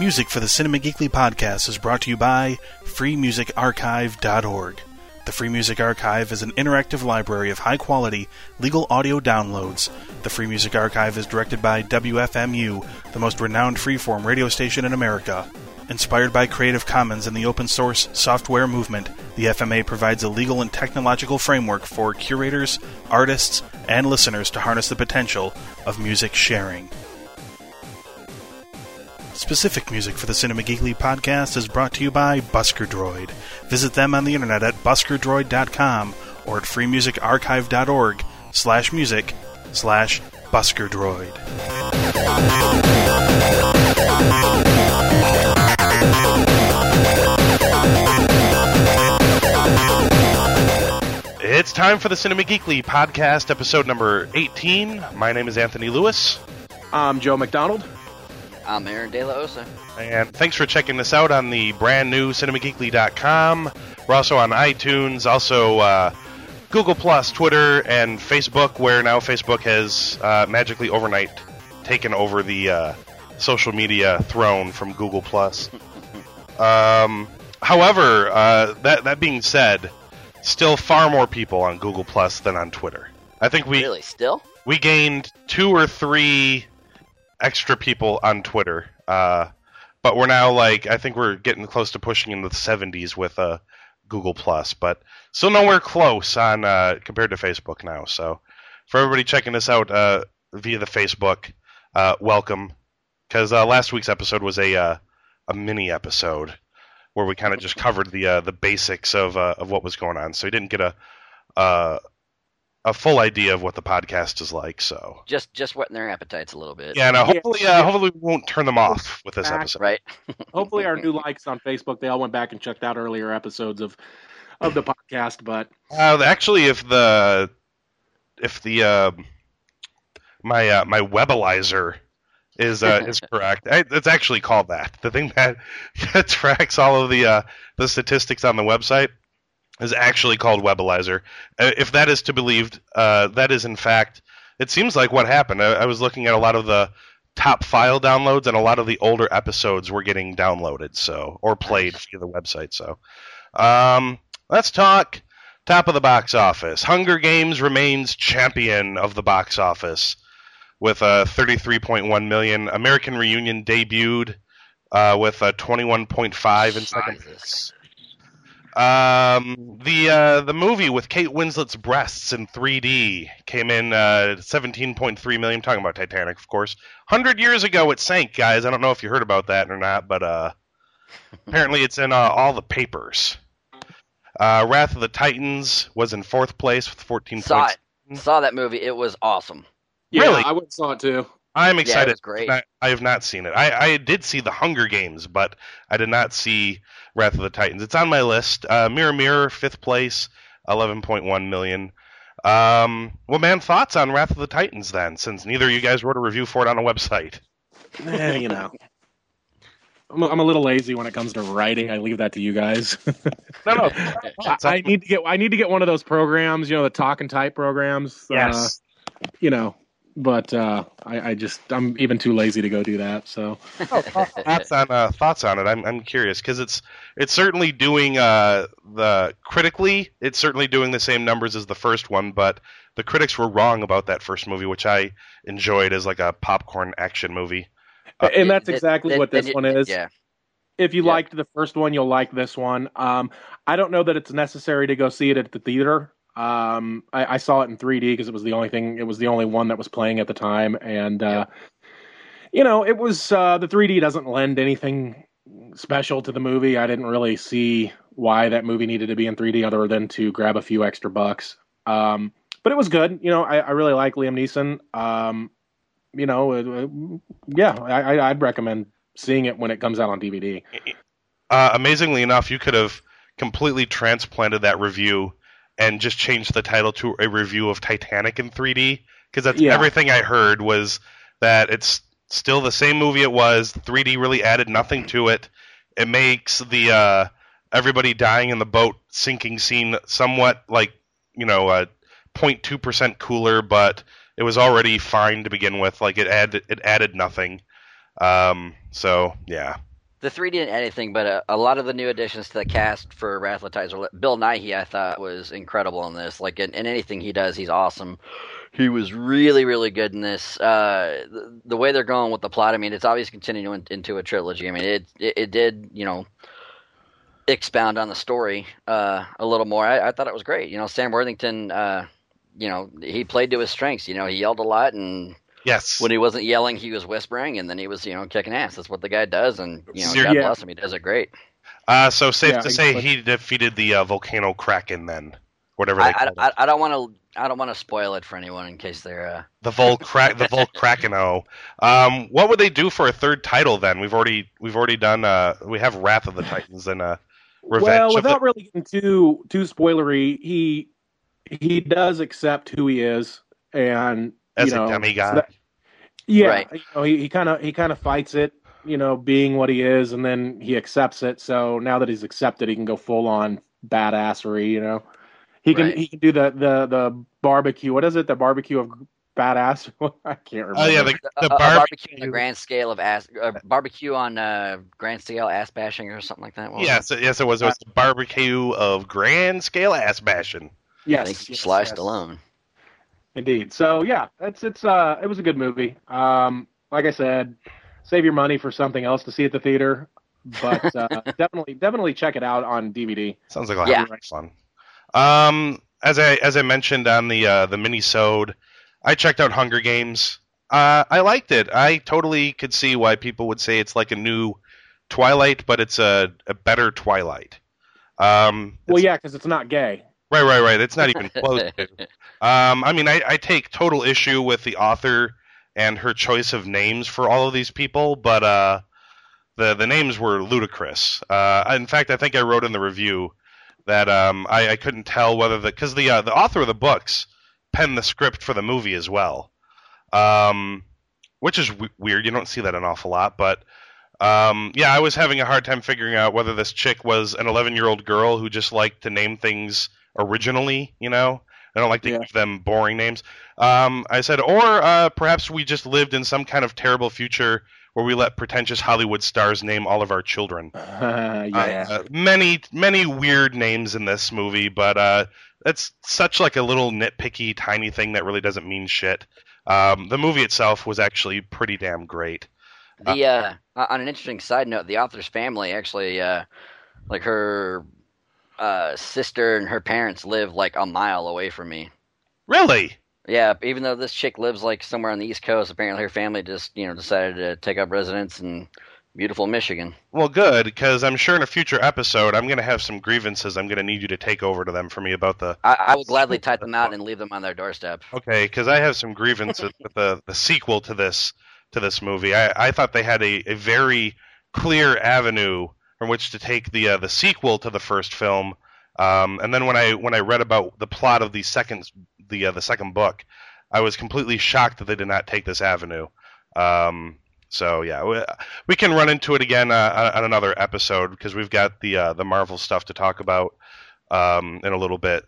Music for the Cinema Geekly podcast is brought to you by freemusicarchive.org. The Free Music Archive is an interactive library of high quality legal audio downloads. The Free Music Archive is directed by WFMU, the most renowned freeform radio station in America. Inspired by Creative Commons and the open source software movement, the FMA provides a legal and technological framework for curators, artists, and listeners to harness the potential of music sharing. Specific music for the Cinema Geekly podcast is brought to you by Busker Droid. Visit them on the internet at buskerdroid.com or at freemusicarchive.org slash music slash buskerdroid. It's time for the Cinema Geekly podcast, episode number 18. My name is Anthony Lewis, I'm Joe McDonald. I'm Aaron De La Osa. and thanks for checking us out on the brand new cinemageekly.com. We're also on iTunes, also uh, Google Plus, Twitter, and Facebook, where now Facebook has uh, magically overnight taken over the uh, social media throne from Google Plus. Um, however, uh, that that being said, still far more people on Google Plus than on Twitter. I think we Really, still? we gained two or three extra people on Twitter. Uh, but we're now like I think we're getting close to pushing in the 70s with uh, Google Plus, but still nowhere close on uh, compared to Facebook now. So for everybody checking us out uh, via the Facebook, uh, welcome because uh, last week's episode was a uh, a mini episode where we kind of just covered the the basics of of what was going on. So you didn't get a a full idea of what the podcast is like. So Just just whetting their appetites a little bit. yeah, no, hopefully, uh, hopefully we won't turn them off with this Back, episode. Right. Hopefully, our new likes on Facebook they all went back and checked out earlier episodes of of the podcast. But Uh, actually, if the if the uh, my uh, my webalizer is uh, is correct, I, it's actually called that. The thing that that tracks all of the uh, the statistics on the website is actually called Webalizer. Uh, If that is to be believed, uh, that is in fact. It seems like what happened. I, I was looking at a lot of the top file downloads, and a lot of the older episodes were getting downloaded, so or played via the website. So, um, let's talk top of the box office. Hunger Games remains champion of the box office with a 33.1 million. American Reunion debuted uh, with a 21.5 in second place. Um, the uh, the movie with Kate Winslet's breasts in 3D came in uh, 17.3 million. Talking about Titanic, of course. Hundred years ago, it sank, guys. I don't know if you heard about that or not, but uh, apparently it's in uh, all the papers. Uh, Wrath of the Titans was in fourth place with 14 Saw points. it. Saw that movie. It was awesome. yeah, Really? I went saw it too. I'm Yeah, excited. it was great. I, I have not seen it. I, I did see the Hunger Games, but I did not see Wrath of the Titans. It's on my list. Uh, Mirror Mirror, fifth place, 11.1 million. Um, well, man, thoughts on Wrath of the Titans then, since neither of you guys wrote a review for it on a website. Eh, you know, I'm a, I'm a little lazy when it comes to writing. I leave that to you guys. No, no. I, I need to get I need to get one of those programs, you know, the talk and type programs. yes. Uh, you know, but uh, I, I just I'm even too lazy to go do that. So thoughts on uh, thoughts on it. I'm I'm curious because it's it's certainly doing uh, the critically it's certainly doing the same numbers as the first one, but the critics were wrong about that first movie, which I enjoyed as like a popcorn action movie. Uh, and that's It- exactly it- what this it- one is. Yeah. if you Yeah. liked the first one, you'll like this one. Um, I don't know that it's necessary to go see it at the theater. Um, I, I saw it in 3D because it was the only thing. It was the only one that was playing at the time, and uh, you know, it was uh, the 3D doesn't lend anything special to the movie. I didn't really see why that movie needed to be in 3D other than to grab a few extra bucks. Um, but it was good. You know, I, I really like Liam Neeson. Um, you know, uh, yeah, I, I, I'd recommend seeing it when it comes out on DVD. Uh, amazingly enough, you could have completely transplanted that review and just change the title to a review of Titanic in 3D because that's Yeah. everything I heard was that it's still the same movie it was. 3D really added nothing to it. It makes the uh, everybody dying in the boat sinking scene somewhat like you know uh, 0.2 percent cooler, but it was already fine to begin with. Like it added it added nothing. Um, so yeah, The three didn't add anything, but a, a lot of the new additions to the cast for the Bill Nighy, I thought, was incredible in this. Like in, in anything he does, he's awesome. He was really, really good in this. Uh, the, the way they're going with the plot, I mean, it's obviously continuing into a trilogy. I mean, it it, it did, you know, expound on the story uh, a little more. I, I thought it was great. You know, Sam Worthington, uh, you know, he played to his strengths. You know, he yelled a lot and yes, when he wasn't yelling, he was whispering, and then he was, you know, kicking ass. That's what the guy does, and you know, Ser- God Yeah. bless him, he does it great. uh, so safe Yeah, to say he defeated the uh, volcano kraken then, whatever I, they called I, it. I, I don't want to, I don't want to spoil it for anyone in case they're. Uh, The Vol crack the Vol Krakeno. Um, what would they do for a third title then? We've already we've already done uh we have Wrath of the Titans and uh Revenge well, of without the, really getting too too spoilery, he he does accept who he is, and as you know, a demigod. so that- yeah, Right. you know, he kind of he kind of fights it, you know, being what he is, and then he accepts it. So now that he's accepted, he can go full on badassery. You know, he can Right. he can do the the the barbecue. What is it? The barbecue of badass. I can't remember. oh yeah, the, a, the a barbecue. barbecue on a grand scale of ass, uh, barbecue on uh, grand scale ass bashing or something like that. What was Yes, yes, it was. It was the barbecue of grand scale ass bashing. it? yes, I think yes, Sly yes. Stallone. Indeed. So yeah, it's it's uh it was a good movie. Um, like I said, save your money for something else to see at the theater, but uh, definitely definitely check it out on DVD. Sounds like a lot Yeah. of fun. Um, as I as I mentioned on the uh, the mini sode, I checked out Hunger Games. Uh, I liked it. I totally could see why people would say it's like a new Twilight, but it's a, a better Twilight. Um, Well, yeah, because it's not gay. Right, right, right. It's not even close to. Um, I mean, I, I take total issue with the author and her choice of names for all of these people, but uh, the the names were ludicrous. Uh, in fact, I think I wrote in the review that um, I, I couldn't tell whether the because the uh, the author of the books penned the script for the movie as well, um, which is w- weird. You don't see that an awful lot, but. Um, yeah, I was having a hard time figuring out whether this chick was an 11 year old girl who just liked to name things originally, you know? I don't like to Yeah. give them boring names. Um, I said, or uh, perhaps we just lived in some kind of terrible future where we let pretentious Hollywood stars name all of our children. yeah. Uh, many, many weird names in this movie, but uh, it's such like a little nitpicky, tiny thing that really doesn't mean shit. Um, the movie itself was actually pretty damn great. The uh, on an interesting side note, the author's family actually, uh, like her uh, sister and her parents live like a mile away from me. Really? Yeah, even though this chick lives like somewhere on the East Coast, apparently her family just you know decided to take up residence in beautiful Michigan. Well, good, because I'm sure in a future episode I'm going to have some grievances I'm going to need you to take over to them for me about the. I, I will gladly type them out and leave them on their doorstep. Okay, because I have some grievances with the, the sequel to this to this movie. I, I thought they had a, a very clear avenue from which to take the uh, the sequel to the first film. Um, and then when I when I read about the plot of the second the uh, the second book, I was completely shocked that they did not take this avenue. Um, so yeah, we, we can run into it again uh, on another episode because we've got the uh, the Marvel stuff to talk about um, in a little bit.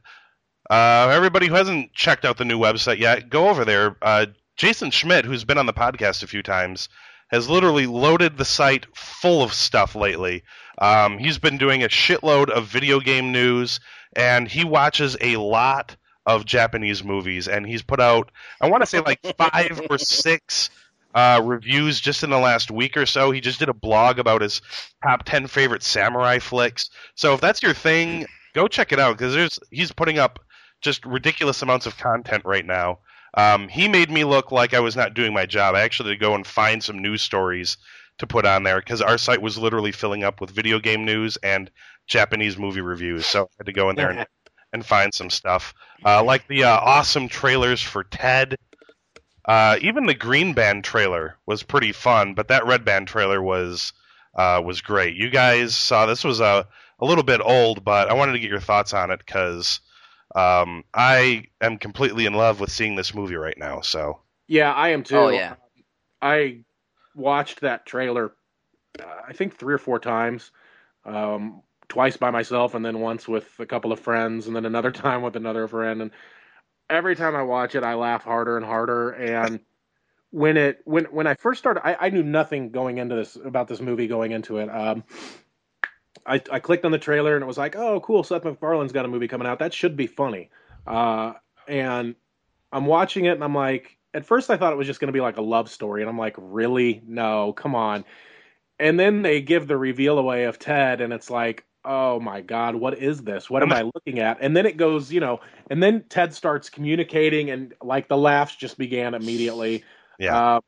Uh, everybody who hasn't checked out the new website yet, go over there. Uh, Jason Schmidt, who's been on the podcast a few times, has literally loaded the site full of stuff lately. Um, he's been doing a shitload of video game news, and he watches a lot of Japanese movies. And he's put out, I want to say, like five or six uh, reviews just in the last week or so. He just did a blog about his top ten favorite samurai flicks. So if that's your thing, go check it out because there's he's putting up just ridiculous amounts of content right now. Um, he made me look like I was not doing my job. I actually had to go and find some news stories to put on there because our site was literally filling up with video game news and Japanese movie reviews. So I had to go in there and, and find some stuff, uh, like the uh, awesome trailers for Ted. Uh, even the Green Band trailer was pretty fun, but that Red Band trailer was uh, was great. You guys saw this was a a little bit old, but I wanted to get your thoughts on it because um, I am completely in love with seeing this movie right now. So Yeah, I am too. Oh, yeah. I watched that trailer, uh, I think three or four times, um, twice by myself, and then once with a couple of friends, and then another time with another friend. And every time I watch it, I laugh harder and harder. And when it when when I first started, I, I knew nothing going into this about this movie going into it. Um, I, I clicked on the trailer and it was like, oh, cool, Seth MacFarlane's got a movie coming out. That should be funny. Uh, and I'm watching it and I'm like, at first I thought it was just going to be like a love story, and I'm like, really? No, come on. And then they give the reveal away of Ted, and it's like, oh my god, what is this? What am I looking at? And then it goes, you know, and then Ted starts communicating, and like the laughs just began immediately. Yeah. Uh,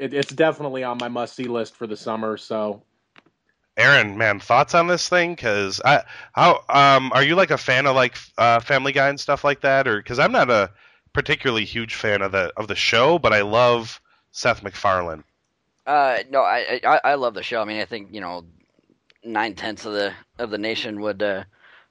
it, it's definitely on my must see list for the summer. So Aaron, man, thoughts on this thing? Because I, how, um, are you like a fan of like uh, Family Guy and stuff like that, or because I'm not a particularly huge fan of the of the show, but I love Seth MacFarlane. Uh, no, I, I I love the show. I mean, I think you know nine tenths of the of the nation would uh,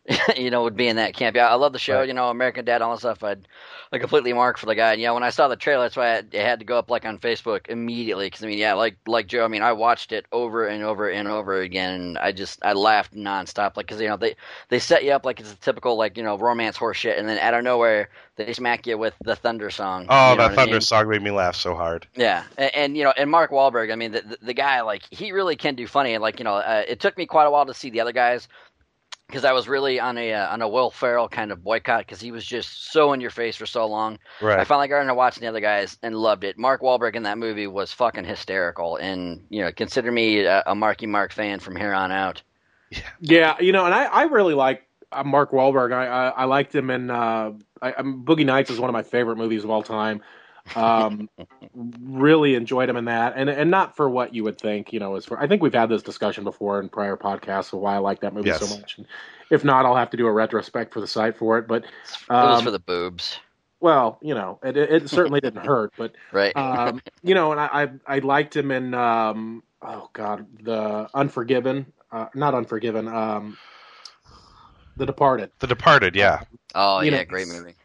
you know would be in that camp. Yeah, I love the show. Right. You know, American Dad, all that stuff. I'd I completely mark for the guy. And yeah, when I saw the trailer, that's why I had, it had to go up like on Facebook immediately. Because I mean, yeah, like like Joe, I mean, I watched it over and over and over again, and I just I laughed nonstop. Like because you know they they set you up like it's a typical like you know romance horse shit, and then out of nowhere they smack you with the thunder song. Oh, you know that what I Thunder mean? song made me laugh so hard. Yeah, and, and you know, and Mark Wahlberg. I mean, the, the the guy like he really can do funny. And like you know, uh, it took me quite a while to see the other guys because I was really on a uh, on a Will Ferrell kind of boycott because he was just so in your face for so long. Right. I finally got into watching the other guys and loved it. Mark Wahlberg in that movie was fucking hysterical, and you know, consider me a, a Marky Mark fan from here on out. yeah, you know, and I I really like uh, Mark Wahlberg. I, I I liked him in uh, I, I'm, Boogie Nights is one of my favorite movies of all time. Um, really enjoyed him in that, and and not for what you would think. You know, as for I think we've had this discussion before in prior podcasts of why I like that movie Yes. so much. And if not, I'll have to do a retrospect for the site for it. But It was Um, for the boobs, well, you know, it, it it certainly didn't hurt. But right? um, you know, and I, I I liked him in um, oh god, the Unforgiven, uh, not Unforgiven, um, The Departed. The Departed, yeah. oh you yeah, know, great movie.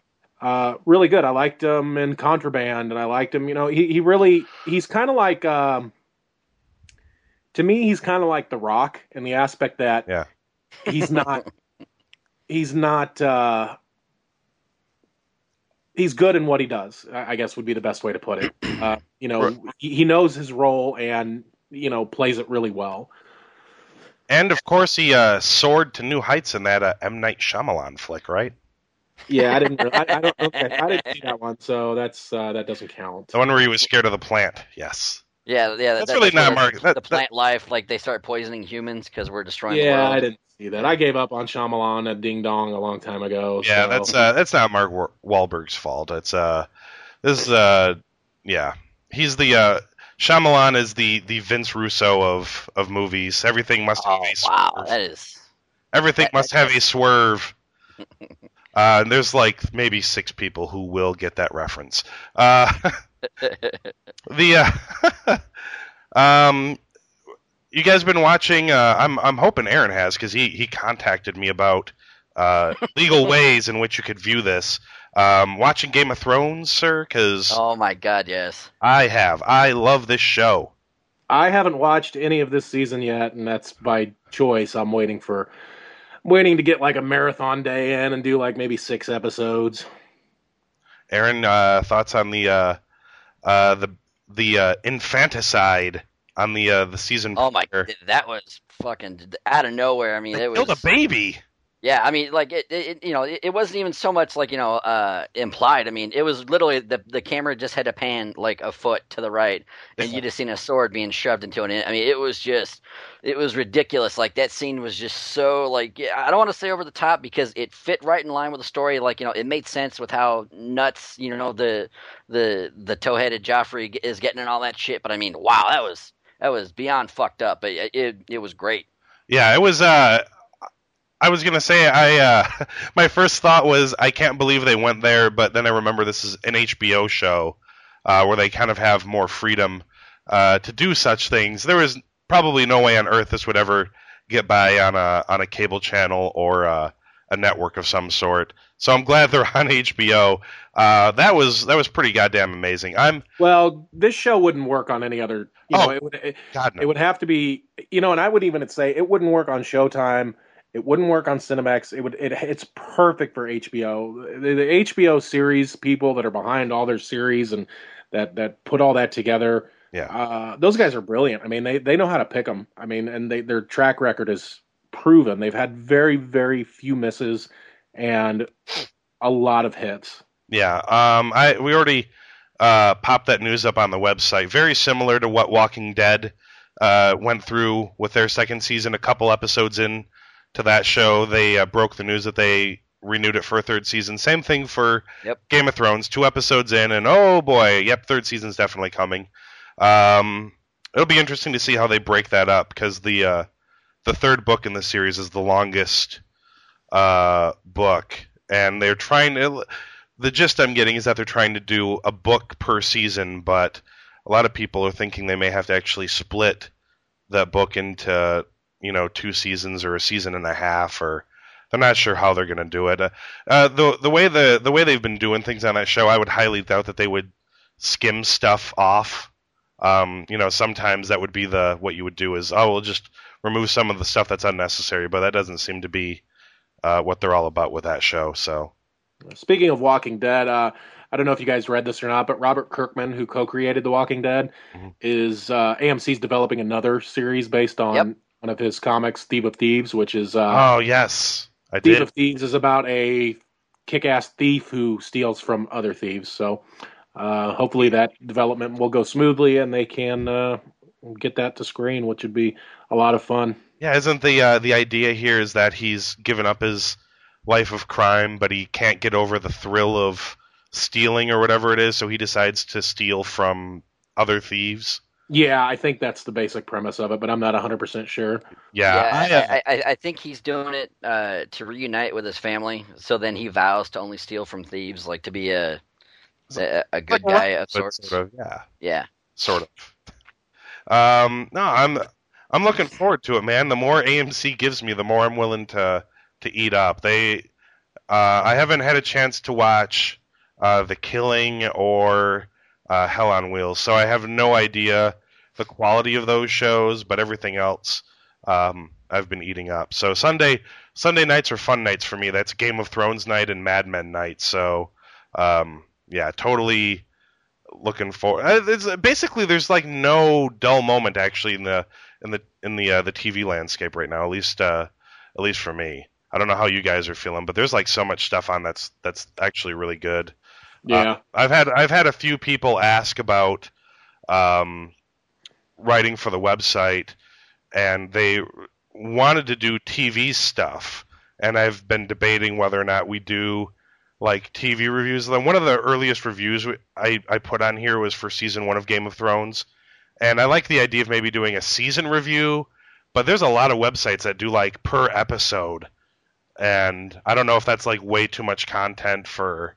Uh, really good. I liked him in Contraband, and I liked him. You know, he he really he's kind of like um, to me, he's kind of like The Rock in the aspect that Yeah. he's not he's not uh, he's good in what he does. I guess would be the best way to put it. Uh, you know, Right. he, he knows his role and you know plays it really well. And of course, he uh, soared to new heights in that uh, M Night Shyamalan flick, right? Yeah, I didn't. I, I don't. Okay, I didn't see that one, so that's uh, that doesn't count. The one where he was scared of the plant. Yes. Yeah, yeah. That's that- really where not the- Mark- that- the plant life, like they start poisoning humans because we're destroying the Yeah, world. I didn't see that. I gave up on Shyamalan at Ding Dong a long time ago. Yeah, so- that's uh, that's not Mark Wa- Wahlberg's fault. It's uh, this is uh, yeah, he's the uh, Shyamalan is the the Vince Russo of of movies. Everything must have Oh a wow, that is. Everything that- must that- have a swerve. Uh, and there's like maybe six people who will get that reference. Uh, the uh, um, you guys have been watching? Uh, I'm I'm hoping Aaron has because he he contacted me about uh, legal ways in which you could view this. Um, watching Game of Thrones, sir, because oh my god, yes. I have. I love this show. I haven't watched any of this season yet, and that's by choice. I'm waiting for, waiting to get like a marathon day in and do like maybe six episodes. Aaron, uh, thoughts on the uh, uh, the the uh, infanticide on the uh, the season? Oh my, premiere? that was fucking out of nowhere. I mean, They it was. killed a baby. Yeah, I mean, like it, it you know, it, it wasn't even so much like you know uh, implied. I mean, it was literally the the camera just had to pan like a foot to the right, and you just seen a sword being shoved into an. I mean, it was just, it was ridiculous. Like that scene was just so like I don't want to say over the top because it fit right in line with the story. Like you know, it made sense with how nuts you know the the the toe headed Joffrey is getting and all that shit. But I mean, wow, that was that was beyond fucked up. But it it, it was great. Yeah, it was. Uh, I was gonna say I. Uh, my first thought was I can't believe they went there, but then I remember this is an HBO show uh, where they kind of have more freedom uh, to do such things. There was probably no way on earth this would ever get by on a on a cable channel or uh, a network of some sort. So I'm glad they're on HBO. Uh, that was that was pretty goddamn amazing. I'm Well, this show wouldn't work on any other. You Oh. know, it would it, God no. it would have to be. You know, and I would even say it wouldn't work on Showtime. It wouldn't work on Cinemax. It would. It, it's perfect for HBO. The, the HBO series people that are behind all their series and that that put all that together. Yeah. Uh, those guys are brilliant. I mean, they they know how to pick them. I mean, and they their track record is proven. They've had very very few misses and a lot of hits. Yeah. Um. I we already uh popped that news up on the website. Very similar to what Walking Dead uh went through with their second season. A couple episodes in to that show, they uh, broke the news that they renewed it for a third season. Same thing for Yep. Game of Thrones. Two episodes in, and oh boy, yep, third season's definitely coming. Um, it'll be interesting to see how they break that up because the uh, the third book in the series is the longest uh, book, and they're trying to. The gist I'm getting is that they're trying to do a book per season, but a lot of people are thinking they may have to actually split that book into you know two seasons or a season and a half or they're not sure how they're going to do it. Uh, uh, the the way the the way they've been doing things on that show, I would highly doubt that they would skim stuff off. Um, you know, sometimes that would be the what you would do is oh, we'll just remove some of the stuff that's unnecessary, but that doesn't seem to be uh, what they're all about with that show. So Speaking of Walking Dead, uh, I don't know if you guys read this or not, but Robert Kirkman, who co-created The Walking Dead, Mhm. is uh, AMC's developing another series based on Yep. One of his comics, Thief of Thieves, which is uh, oh yes, I Thief did. of Thieves is about a kick-ass thief who steals from other thieves. So uh, hopefully that development will go smoothly and they can uh, get that to screen, which would be a lot of fun. Yeah, isn't the uh, the idea here is that he's given up his life of crime, but he can't get over the thrill of stealing or whatever it is, so he decides to steal from other thieves. Yeah, I think that's the basic premise of it, but I'm not 100% sure. Yeah, I I, I, I think he's doing it uh, to reunite with his family. So then he vows to only steal from thieves, like to be a a, a good Like, guy of sorts. sort of, yeah, Yeah, sort of. Um, no, I'm I'm looking forward to it, man. The more AMC gives me, the more I'm willing to to eat up. They, uh, I haven't had a chance to watch uh, The Killing or uh, Hell on Wheels, so I have no idea the quality of those shows. But everything else, um, I've been eating up. So Sunday Sunday nights are fun nights for me. That's Game of Thrones night and Mad Men night. So, um, yeah, totally looking for. Uh, it's, basically, there's like no dull moment actually in the in the in the uh, the TV landscape right now. At least uh, at least for me. I don't know how you guys are feeling, but there's like so much stuff on that's that's actually really good. Yeah. Uh, I've had I've had a few people ask about um, writing for the website, and they wanted to do TV stuff, and I've been debating whether or not we do like TV reviews. Then one of the earliest reviews I I put on here was for season one of Game of Thrones, and I like the idea of maybe doing a season review. But there's a lot of websites that do like per episode, and I don't know if that's like way too much content for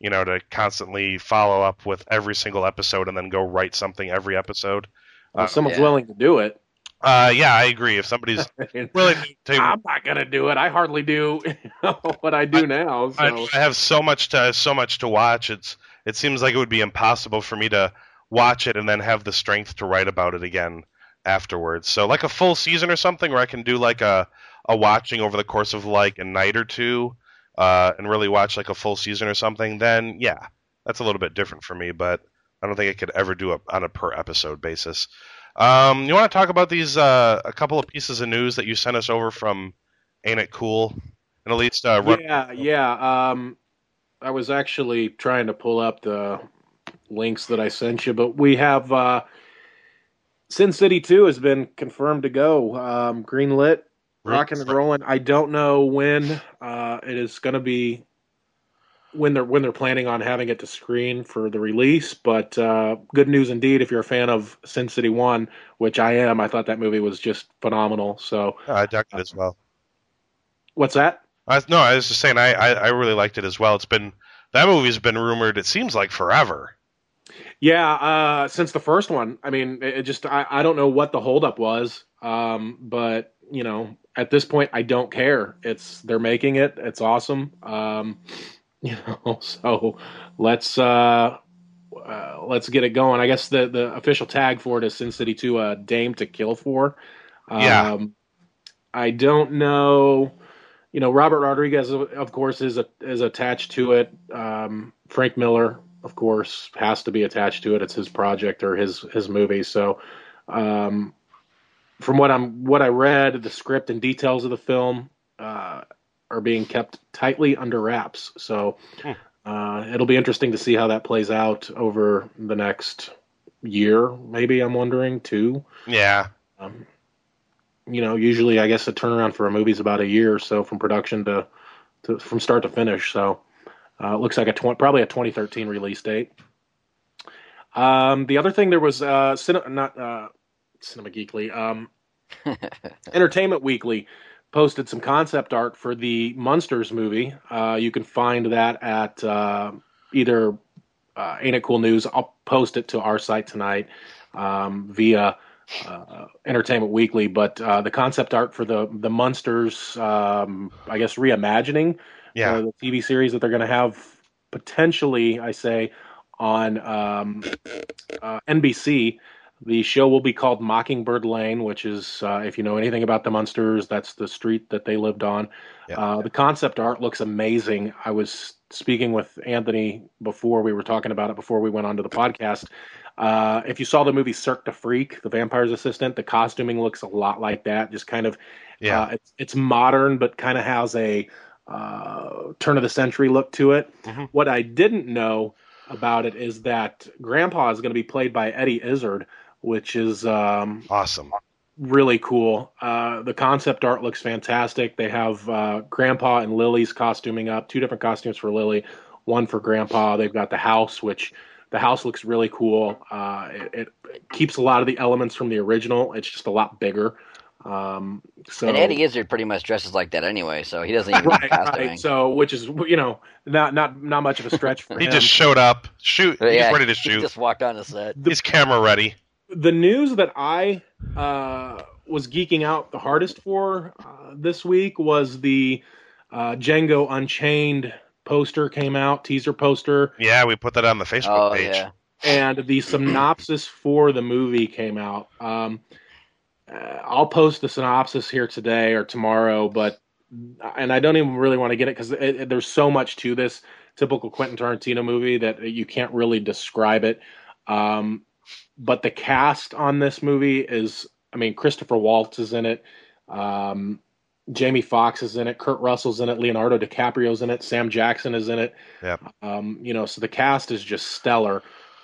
you know to constantly follow up with every single episode and then go write something every episode. Well, if someone's yeah. willing to do it. Uh, yeah, I agree. If somebody's willing to, I'm not gonna do it. I hardly do what I do now. So I, I have so much to so much to watch. It's it seems like it would be impossible for me to watch it and then have the strength to write about it again afterwards. So like a full season or something, where I can do like a a watching over the course of like a night or two, uh, and really watch like a full season or something. Then yeah, that's a little bit different for me. But I don't think I could ever do it on a per episode basis. Um, you want to talk about these uh, a couple of pieces of news that you sent us over from Ain't It Cool? And at least uh, run- yeah, yeah. Um, I was actually trying to pull up the links that I sent you, but we have uh, Sin City Two has been confirmed to go. Um, green lit, rocking and rolling. I don't know when uh, it is going to be when they're when they're planning on having it to screen for the release. But uh, good news indeed if you're a fan of Sin City One, which I am. I thought that movie was just phenomenal. So Yeah, I dug it as well. what's that? I, no, I was just saying I, I, I really liked it as well. It's been that movie's been rumored. It seems like forever. Yeah, uh, since the first one. I mean, it, it just I, I don't know what the holdup was, um, but you know, at this point, I don't care. It's they're making it. It's awesome. Um, you know, so let's uh, uh, let's get it going. I guess the the official tag for it is Sin City Two, uh, Dame to Kill for. Um, Yeah. I don't know. You know, Robert Rodriguez, of course, is a, is attached to it. Um, Frank Miller, of course, has to be attached to it. It's his project or his his movie. So, um, from what I'm what I read, the script and details of the film uh, are being kept tightly under wraps. So, Hmm. uh, it'll be interesting to see how that plays out over the next year. Maybe I'm wondering too. Yeah. Um, you know, usually I guess the turnaround for a movie is about a year or so from production to, to from start to finish. So uh, it looks like a tw- probably a 2013 release date. Um, the other thing there was uh, cine- not uh, Cinema Geekly, um, Entertainment Weekly posted some concept art for the Munsters movie. Uh, you can find that at uh, either uh, Ain't It Cool News. I'll post it to our site tonight um, via uh, Entertainment Weekly. But uh, the concept art for the the Munsters, um, I guess, reimagining Yeah. uh, the TV series that they're going to have potentially, I say, on um, uh, NBC. The show will be called Mockingbird Lane, which is, uh, if you know anything about the Munsters, that's the street that they lived on. Yeah. Uh, the concept art looks amazing. I was speaking with Anthony before we were talking about it before we went on to the podcast. Uh, if you saw the movie Cirque du Freak, The Vampire's Assistant, the costuming looks a lot like that. Just kind of Yeah. uh, it's it's modern, but kind of has a uh, turn of the century look to it. Mhm. What I didn't know about it is that Grandpa is going to be played by Eddie Izzard, which is um, awesome. really cool. Uh, the concept art looks fantastic. They have uh, Grandpa and Lily's costuming up, two different costumes for Lily, one for Grandpa. They've got the house, which the house looks really cool. Uh, it, it keeps a lot of the elements from the original. It's just a lot bigger. Um, so and Eddie Izzard pretty much dresses like that anyway, so he doesn't even right, need right. So, which is you know not not not much of a stretch for He him. He just showed up. Shoot. But He's yeah, ready to he shoot. just walked on the set. He's camera ready. The news that I uh, was geeking out the hardest for uh, this week was the uh, Django Unchained poster came out, teaser poster, Yeah, we put that on the Facebook Oh page. yeah, and the synopsis for the movie came out. Um, uh, I'll post the synopsis here today or tomorrow, but and I don't even really want to get it because it, it- there's so much to this typical Quentin Tarantino movie that you can't really describe it. Um, but the cast on this movie is, I mean, Christopher Waltz is in it, um, Jamie Foxx is in it, Kurt Russell's in it, Leonardo DiCaprio's in it, Sam Jackson is in it. Yep. Um, you know, so the cast is just stellar.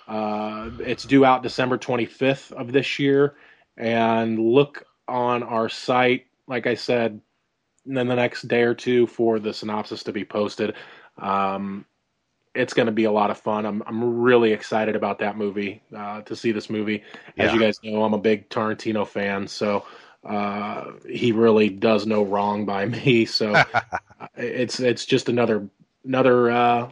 Uh, it's due out December 25th of this year, and look on our site, like I said, in the next day or two for the synopsis to be posted. Um, it's going to be a lot of fun. I'm I'm really excited about that movie uh, to see this movie. As Yeah. you guys know, I'm a big Tarantino fan, so uh, he really does no wrong by me. So it's it's just another another uh,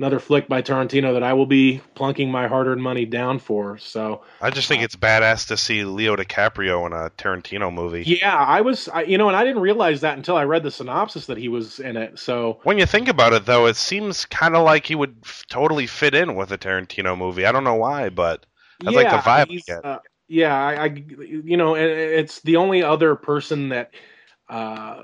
another flick by Tarantino that I will be plunking my hard-earned money down for. So I just think it's badass to see Leo DiCaprio in a Tarantino movie. yeah, I was I, you know, and I didn't realize that until I read the synopsis that he was in it. So When you think about it, though, it seems kind of like he would f- totally fit in with a Tarantino movie. I don't know why, but I like the vibe I. Uh, yeah, I, I, you know, it, it's the only other person that uh,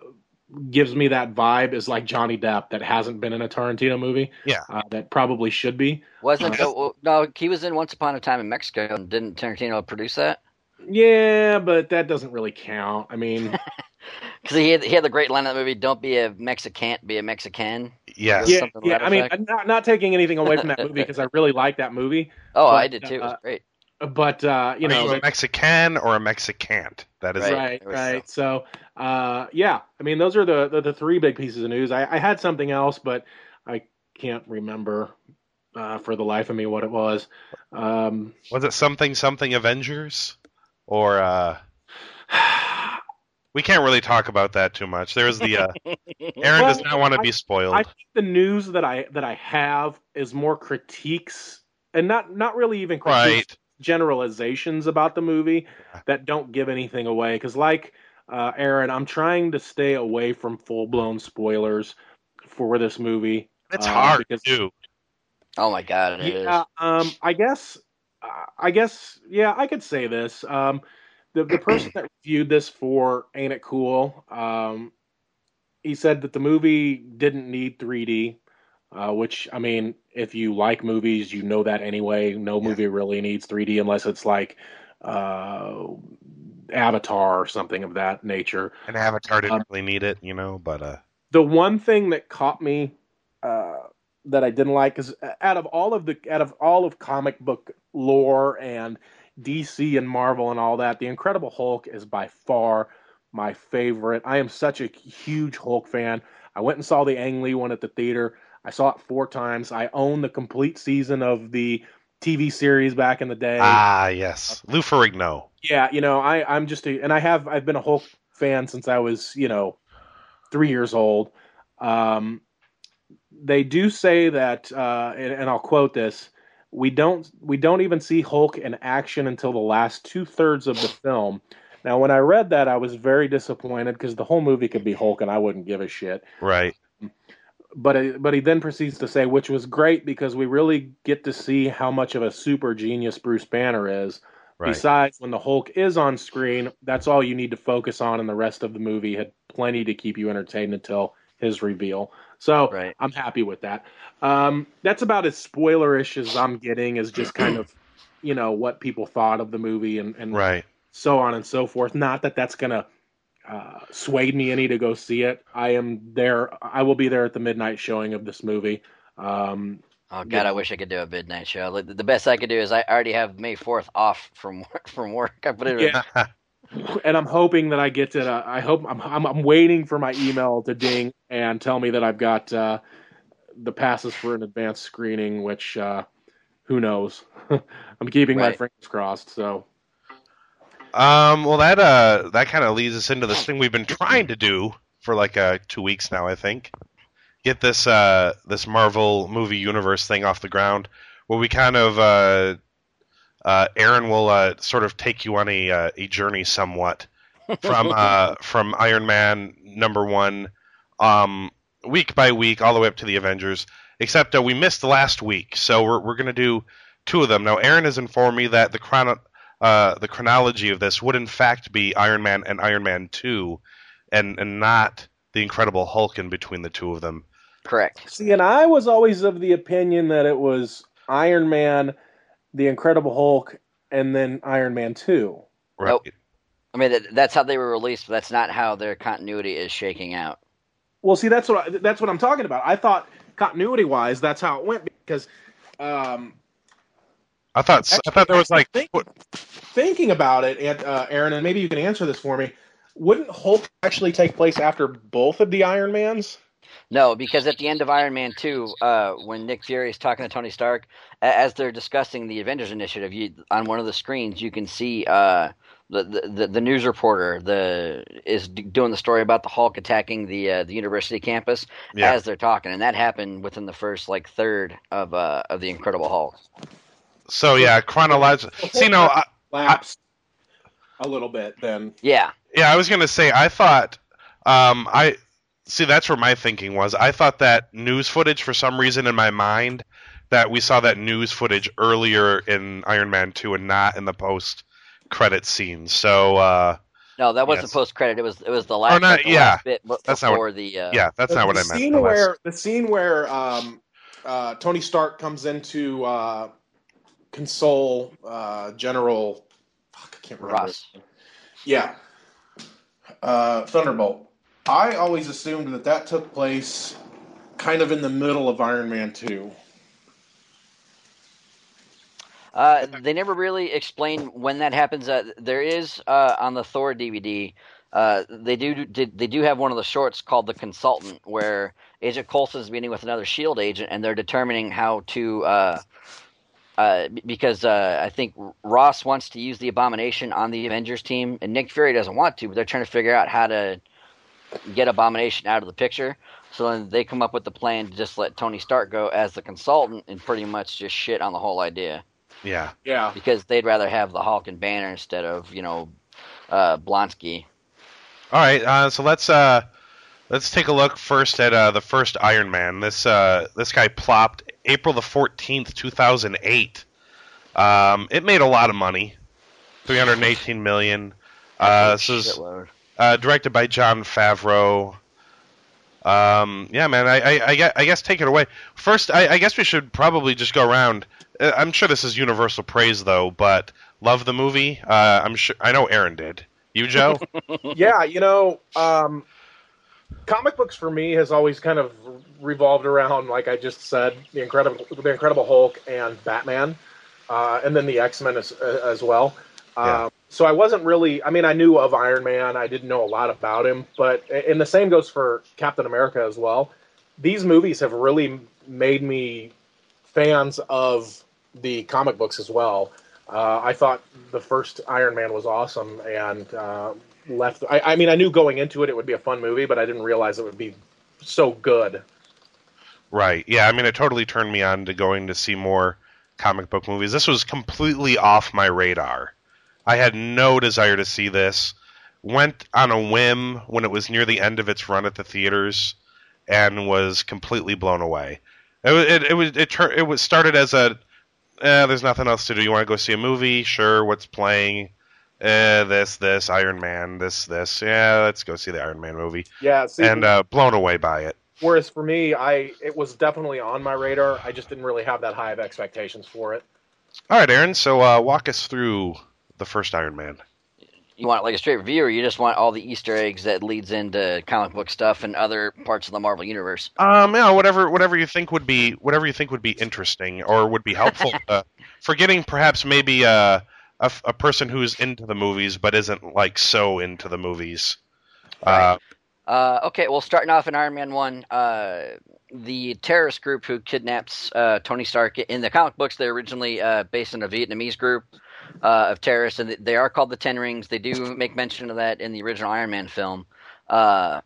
gives me that vibe is like Johnny Depp that hasn't been in a Tarantino movie. Yeah. uh, that probably should be. wasn't Yeah. oh, no? He was in Once Upon a Time in Mexico, and didn't Tarantino produce that? Yeah, but that doesn't really count. I mean, Because he had, he had the great line in the movie, "Don't be a Mexican, be a Mexican." yes. yeah, yeah. I mean, not not taking anything away from that movie because I really like that movie. Oh, But, I did too. It was uh, great. But uh, you Are know, you a Mexican or a Mexicant? That is Right. it. right, There was right. So, uh, yeah, I mean, those are the, the the three big pieces of news. I, I had something else, but I can't remember uh, for the life of me what it was. Um, Was it something something Avengers? Or uh we can't really talk about that too much. There's the uh Aaron does not want to be spoiled. I think the news that I that I have is more critiques and not not really even critiques, right. Generalizations about the movie that don't give anything away. Because, like uh, Aaron, I'm trying to stay away from full blown spoilers for this movie. It's uh, hard because- too. Oh my god, it is. Yeah, um, I guess, uh, I guess, yeah, I could say this. Um, the the person that reviewed this for Ain't It Cool, um, he said that the movie didn't need 3D. Uh, which I mean, if you like movies, you know that anyway. No Yeah. movie really needs 3D unless it's like uh, Avatar or something of that nature. And Avatar didn't Um, really need it, you know, but uh, the one thing that caught me uh, that I didn't like is out of all of the out of all of comic book lore and DC and Marvel and all that, the Incredible Hulk is by far my favorite. I am such a huge Hulk fan. I went and saw the Ang Lee one at the theater. I saw it four times. I own the complete season of the TV series back in the day. ah, yes, Lou Ferrigno. Yeah, you know, I I'm just a, and I have I've been a Hulk fan since I was you know three years old. Um, they do say that, uh, and, and I'll quote this: "We don't we don't even see Hulk in action until the last two thirds of the film." Now, when I read that, I was very disappointed because the whole movie could be Hulk, and I wouldn't give a shit Right. But but he then proceeds to say, which was great because we really get to see how much of a super genius Bruce Banner is. Right. Besides, when the Hulk is on screen, that's all you need to focus on, and the rest of the movie had plenty to keep you entertained until his reveal. So Right. I'm happy with that. Um, that's about as spoilerish as I'm getting, is just kind of you know what people thought of the movie and, and Right. so on and so forth. Not that that's gonna uh, sway me any to go see it. I am there. I will be there at the midnight showing of this movie. Um, Oh God, Yeah. I wish I could do a midnight show. Like, The best I could do is I already have May Fourth off from work, from work. I put it. in Yeah. and I'm hoping that I get to. Uh, I hope I'm, I'm. I'm waiting for my email to ding and tell me that I've got uh, the passes for an advanced screening. Which uh, who knows? I'm keeping my fingers crossed. So Um, well, that uh, that kind of leads us into this thing we've been trying to do for like uh, two weeks now, I think. Get this uh, this Marvel movie universe thing off the ground, where we kind of uh, uh, Aaron will uh, sort of take you on a uh, a journey somewhat from uh, from Iron Man number one, um, week by week, all the way up to the Avengers. Except uh, we missed the last week, so we're we're gonna do two of them now. Aaron has informed me that the chrono uh, the chronology of this would in fact be Iron Man and Iron Man two, and and not the Incredible Hulk in between the two of them. Correct. see, and I was always of the opinion that it was Iron Man, the Incredible Hulk, and then Iron Man Two. Right. Nope. I mean, that's how they were released, but that's not how their continuity is shaking out. Well, see, that's what I, that's what I'm talking about. I thought continuity wise, that's how it went because um, I thought I thought there was like Think- what- thinking about it, and, uh, Aaron, and maybe you can answer this for me. Wouldn't Hulk actually take place after both of the Iron Mans? No, because at the end of Iron Man 2, uh, when Nick Fury is talking to Tony Stark, as they're discussing the Avengers Initiative, you, on one of the screens, you can see uh, the, the, the, the news reporter the is doing the story about the Hulk attacking the uh, the university campus Yeah. as they're talking, and that happened within the first like third of uh, of the Incredible Hulk. So yeah chronological. See, no, I, Lapsed a little bit then. Yeah, Yeah, I was gonna say I thought um I see that's where my thinking was. I thought that news footage for some reason in my mind that we saw that news footage earlier in Iron Man 2 and not in the post credit scene. So uh no, that wasn't Yes. post credit. It was it was the last, not- the yeah. last bit b- That's not what- the uh, yeah, that's The- not what the I meant. Scene the last- where the scene where um, uh, Tony Stark comes into uh, console uh, General. Fuck, I can't remember. Ross. Yeah, uh, Thunderbolt. I always assumed that that took place kind of in the middle of Iron Man Two. Uh, they never really explain when that happens. Uh, there is uh, on the Thor DVD. Uh, they do they do have one of the shorts called the Consultant, where Agent Coulson is meeting with another Shield agent, and they're determining how to. Uh, because uh, I think Ross wants to use the Abomination on the Avengers team, and Nick Fury doesn't want to. But they're trying to figure out how to get Abomination out of the picture. So then they come up with the plan to just let Tony Stark go as the consultant and pretty much just shit on the whole idea Yeah. Yeah, because they'd rather have the Hulk and Banner instead of you know uh, Blonsky. All right, uh, so let's uh, let's take a look first at uh, the first Iron Man. This uh, this guy plopped April the fourteenth, two thousand eight. Um, it made a lot of money, three hundred eighteen million. Uh, this is uh, directed by Jon Favreau. Um, yeah, man. I, I, I, gue- I guess take it away. First, I, I guess we should probably just go around. Uh, I'm sure this is universal praise, though. But love the movie. Uh, I'm sure. I know Aaron did. You, Joe? yeah, you know, um, comic books for me has always kind of revolved around, like I just said, the incredible, the Incredible Hulk and Batman, uh, and then the X Men as, as well. Yeah. Um, so I wasn't really. I mean, I knew of Iron Man. I didn't know a lot about him, but and the same goes for Captain America as well. These movies have really made me fans of the comic books as well. Uh, I thought the first Iron Man was awesome, and uh, left. I, I mean, I knew going into it it would be a fun movie, but I didn't realize it would be so good. Right. Yeah. I mean, it totally turned me on to going to see more comic book movies. This was completely off my radar. I had no desire to see this. Went on a whim when it was near the end of its run at the theaters, and was completely blown away. It was it, it was it, tur- it was started as a eh, there's nothing else to do. You want to go see a movie? Sure. What's playing? Eh, this this Iron Man. This this yeah. Let's go see the Iron Man movie. Yeah, see, And uh, blown away by it. whereas for me, I it was definitely on my radar. I just didn't really have that high of expectations for it. All right, Aaron. So uh, walk us through the first Iron Man. You want like a straight review, or you just want all the Easter eggs that leads into comic book stuff and other parts of the Marvel universe? Um, yeah, whatever, whatever you think would be, whatever you think would be interesting or would be helpful. uh, for getting perhaps maybe uh, a, a person who's into the movies but isn't like so into the movies. Uh, Uh, okay, well, starting off in Iron Man 1, uh, the terrorist group who kidnaps uh, Tony Stark in the comic books, they're originally uh, based on a Vietnamese group uh, of terrorists, and they are called the Ten Rings. They do make mention of that in the original Iron Man film. Uh,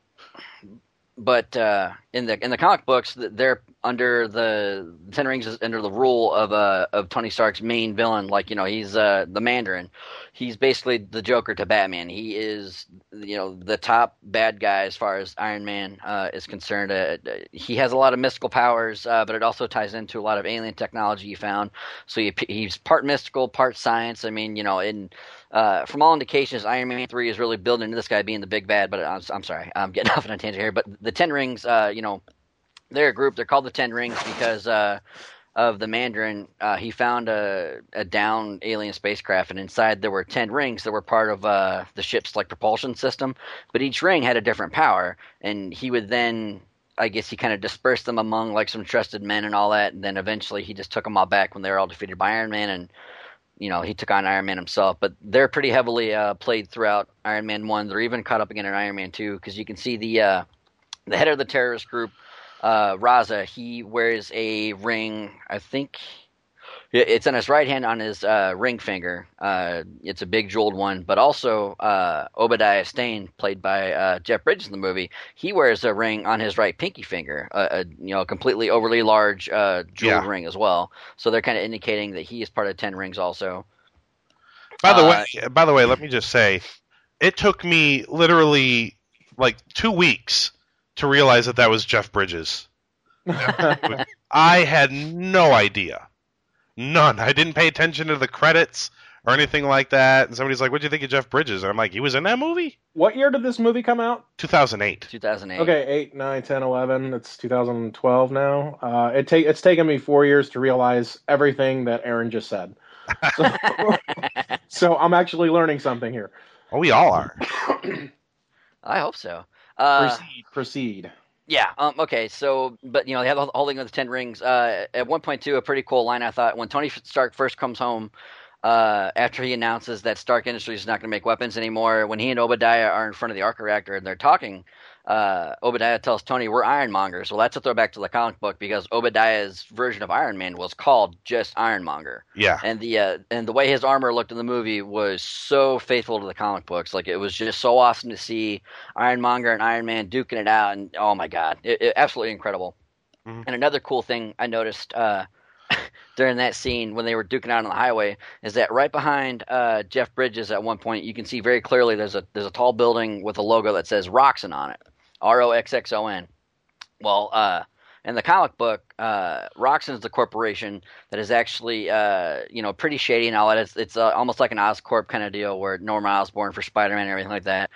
but uh, in the in the comic books, they're under the Ten Rings is under the rule of uh of Tony Stark's main villain. Like you know, he's uh the Mandarin. He's basically the Joker to Batman. He is you know the top bad guy as far as Iron Man uh, is concerned. Uh, he has a lot of mystical powers, uh, but it also ties into a lot of alien technology you found. So he, he's part mystical, part science. I mean, you know, in uh, from all indications, Iron Man three is really building into this guy being the big bad. But I'm, I'm sorry, I'm getting off on a tangent here. But the Ten Rings, uh, you know, they're a group. They're called the Ten Rings because uh, of the Mandarin. Uh, he found a, a down alien spacecraft, and inside there were ten rings that were part of uh, the ship's like propulsion system. But each ring had a different power, and he would then. I guess he kind of dispersed them among like some trusted men and all that, and then eventually he just took them all back when they were all defeated by Iron Man, and you know he took on Iron Man himself. But they're pretty heavily uh, played throughout Iron Man one. They're even caught up again in Iron Man two because you can see the uh, the head of the terrorist group uh, Raza, he wears a ring. I think it's on his right hand on his uh, ring finger. Uh, it's a big jeweled one, but also uh, Obadiah Stane, played by uh, Jeff Bridges in the movie, he wears a ring on his right pinky finger. A, a you know completely overly large uh, jeweled Yeah. ring as well. So they're kind of indicating that he is part of Ten Rings also. by the uh, way, by the way, let me just say, it took me literally like two weeks to realize that that was Jeff Bridges. I had no idea, none. I didn't pay attention to the credits or anything like that. And somebody's like, "What do you think of Jeff Bridges?" And I'm like, "He was in that movie, what year did this movie come out? 2008." 2008. Okay, 8, 9, 10, 11. It's 2012 now. Uh, it take it's taken me four years to realize everything that Aaron just said. So, so I'm actually learning something here. Oh, we all are. I hope so. Uh, Proceed. Proceed. Yeah. Um, okay. So, but you know, they have the thing with the ten rings. Uh, at one point, too, a pretty cool line I thought when Tony Stark first comes home. Uh, after he announces that Stark Industries is not going to make weapons anymore, when he and Obadiah are in front of the arc reactor and they're talking, uh, Obadiah tells Tony, "We're Ironmongers." Well, that's a throwback to the comic book because Obadiah's version of Iron Man was called just Ironmonger Yeah, and the uh, and the way his armor looked in the movie was so faithful to the comic books. Like it was just so awesome to see Ironmonger and Iron Man duking it out, and oh my god, it, it, absolutely incredible. Mhm. And another cool thing I noticed uh, during that scene when they were duking out on the highway is that right behind uh, Jeff Bridges at one point you can see very clearly there's a there's a tall building with a logo that says Roxxon on it, R O X X O N. Well, uh, in the comic book, uh, Roxxon's the corporation that is actually, uh, you know, pretty shady and all that. It's, it's uh, almost like an Oscorp kind of deal where Norman Osborn for Spider-Man and everything like that.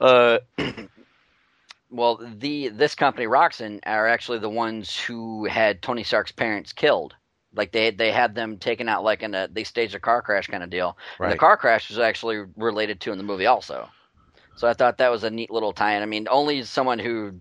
Uh, well, the this company Roxxon are actually the ones who had Tony Stark's parents killed. Like they they had them taken out like in a they staged a car crash kind of deal. And the car crash was actually related to in the movie also. So I thought that was a neat little tie-in. I mean, only someone who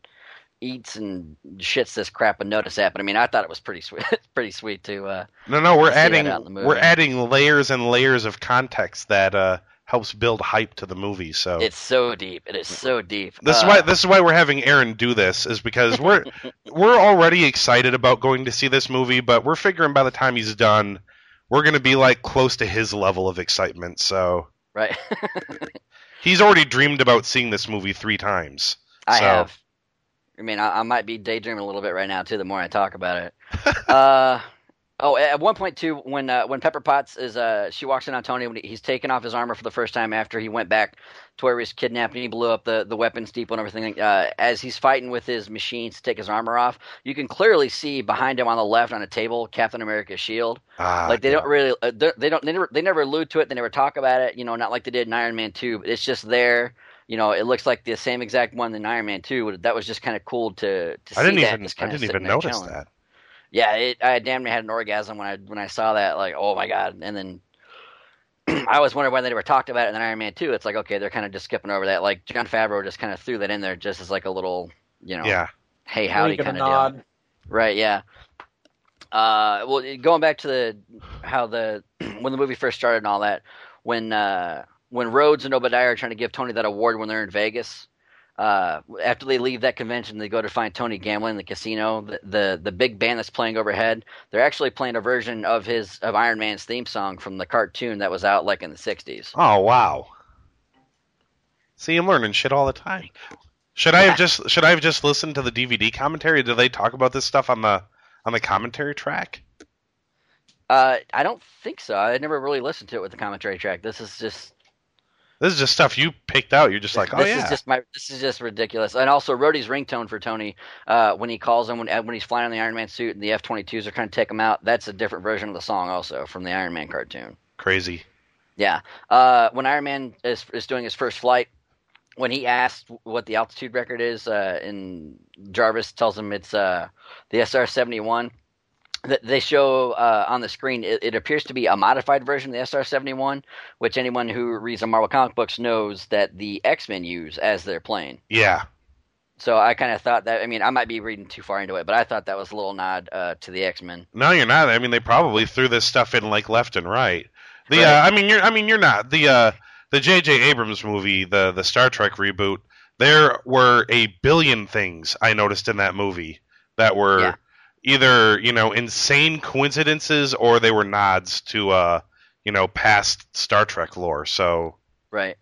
eats and shits this crap would notice that. But I mean, I thought it was pretty sweet, pretty sweet to. Uh, No, no, we're adding out in the movie. we're adding layers and layers of context that uh, helps build hype to the movie. So it's so deep. It is so deep. this is Uh, why this is why we're having Aaron do this is because we're we're already excited about going to see this movie, but we're figuring by the time he's done, we're going to be like close to his level of excitement. So right. he's already dreamed about seeing this movie three times. I So- have. I mean, I, I might be daydreaming a little bit right now too. The more I talk about it. uh, oh, at one point too, when uh, when Pepper Potts is uh, she walks in on Tony when he's taken off his armor for the first time after he went back to where he was kidnapped and he blew up the the weapons depot and everything. Uh, as he's fighting with his machines to take his armor off, you can clearly see behind him on the left on a table Captain America's shield. Ah, like they don't really uh, they don't they never they never allude to it they never talk about it you know not like they did in iron man 2 but it's just there you know it looks like the same exact one in iron man 2 that was just kind of cool to to I see didn't that even I didn't even notice chilling. that. Yeah it i damn near had an orgasm when i when i saw that like oh my god and then I always wondered why they never talked about it in Iron Man 2. It's like, okay, they're kind of just skipping over that. Like, Jon Favreau just kind of threw that in there just as like a little, you know, Yeah, hey, howdy Wink and a kind of deal. nod. Right. Yeah. Uh, well, going back to the how the when the movie first started and all that, when uh, when Rhodes and Obadiah are trying to give Tony that award when they're in Vegas, uh, after they leave that convention, they go to find Tony gambling in the casino. The, the the big band that's playing overhead, they're actually playing a version of his of Iron Man's theme song from the cartoon that was out like in the '60s. Oh wow. See, I'm learning shit all the time. Should I have just should I have just listened to the DVD commentary? Do they talk about this stuff on the on the commentary track? Uh, I don't think so. I never really listened to it with the commentary track. This is just This is just stuff you picked out. You're just like, oh this yeah. is just my this is just ridiculous. And also Rhodey's ringtone for Tony uh, when he calls him when when he's flying in the Iron Man suit and the F twenty twos are trying to take him out. That's a different version of the song also from the Iron Man cartoon. Crazy. Yeah. Uh, when Iron Man is is doing his first flight, when he asked what the altitude record is, uh, and Jarvis tells him it's uh, the SR seventy one. They show uh, on the screen. It, it appears to be a modified version of the SR seventy one, which anyone who reads the Marvel comic books knows that the X Men use as their plane. Yeah. So I kind of thought that. I mean, I might be reading too far into it, but I thought that was a little nod uh, to the X Men. No, you're not. I mean, they probably threw this stuff in like left and right. The Right. uh, I mean, you're I mean, you're not the uh, the J.J. Abrams movie, the the Star Trek reboot. There were a billion things I noticed in that movie that were Yeah. Either you know insane coincidences or they were nods to uh you know past Star Trek lore. So Right.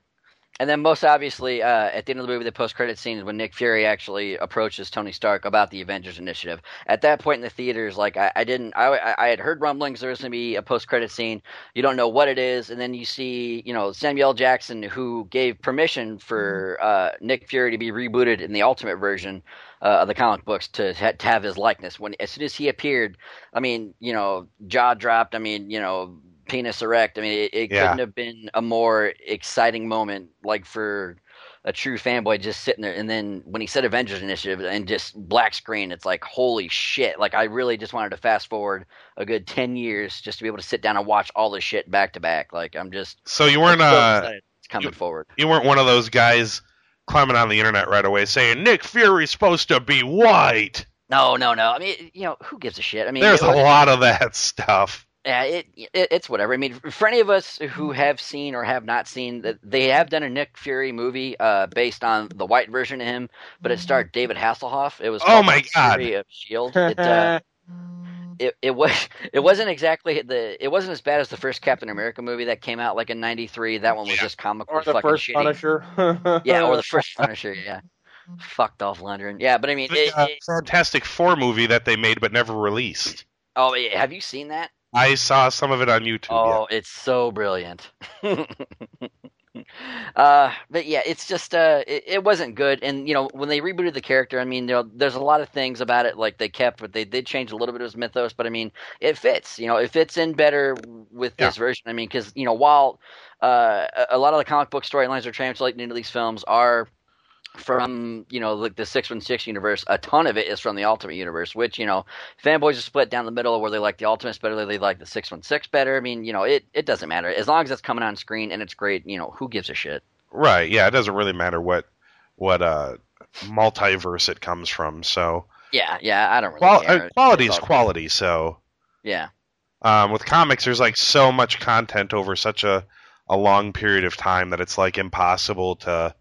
And then most obviously, uh, at the end of the movie, the post-credit scene is when Nick Fury actually approaches Tony Stark about the Avengers Initiative. At that point in the theaters, like I, I didn't, I, I- I had heard rumblings there was going to be a post-credit scene. You don't know what it is, and then you see, you know, Samuel Jackson, who gave permission for uh, Nick Fury to be rebooted in the Ultimate version uh, of the comic books to, ha- to have his likeness. When as soon as he appeared, I mean, you know, jaw dropped. I mean, you know, penis erect. I mean, it, it Yeah. couldn't have been a more exciting moment, like for a true fanboy just sitting there. And then when he said Avengers Initiative and just black screen, it's like holy shit! Like I really just wanted to fast forward a good ten years just to be able to sit down and watch all this shit back to back. Like I'm just so you weren't so uh it's coming forward. you weren't one of those guys climbing on the internet right away saying Nick Fury's supposed to be white. No, no, no. I mean, you know, who gives a shit? I mean, There's it a was- lot of that stuff. Yeah, it, it it's whatever. I mean, for any of us who have seen or have not seen that, they have done a Nick Fury movie uh, based on the white version of him, but it starred David Hasselhoff. It was Oh my The God. Fury of Shield. It, uh, it it was it wasn't exactly the it wasn't as bad as the first Captain America movie that came out like in '93. That one was Yeah. just comical or the fucking first shitty. Punisher. Yeah, or the first Punisher. Yeah, fucked off Lundgren. Yeah, but I mean, The it, uh, it, Fantastic Four movie that they made but never released. oh, yeah, have you seen that? I saw some of it on YouTube. Oh, it's so brilliant. uh, but yeah, it's just uh, it, it, wasn't good. And you know, when they rebooted the character, I mean, you know, there's a lot of things about it like they kept, but they did change a little bit of his mythos. But I mean, it fits. You know, it fits in better with this yeah. version. I mean, because you know, while uh, a lot of the comic book storylines are translated into these films are from you know like the 616 universe a ton of it is from the ultimate universe which you know fanboys are split down the middle where they like the ultimates better they like the 616 better. I mean you know it, it doesn't matter. As long as it's coming on screen and it's great you know who gives a shit? Right. Yeah it doesn't really matter what what uh multiverse it comes from so. Yeah yeah i don't really Qual- care. Uh, quality is quality so. Yeah. Um with comics there's like so much content over such a a long period of time that it's like impossible to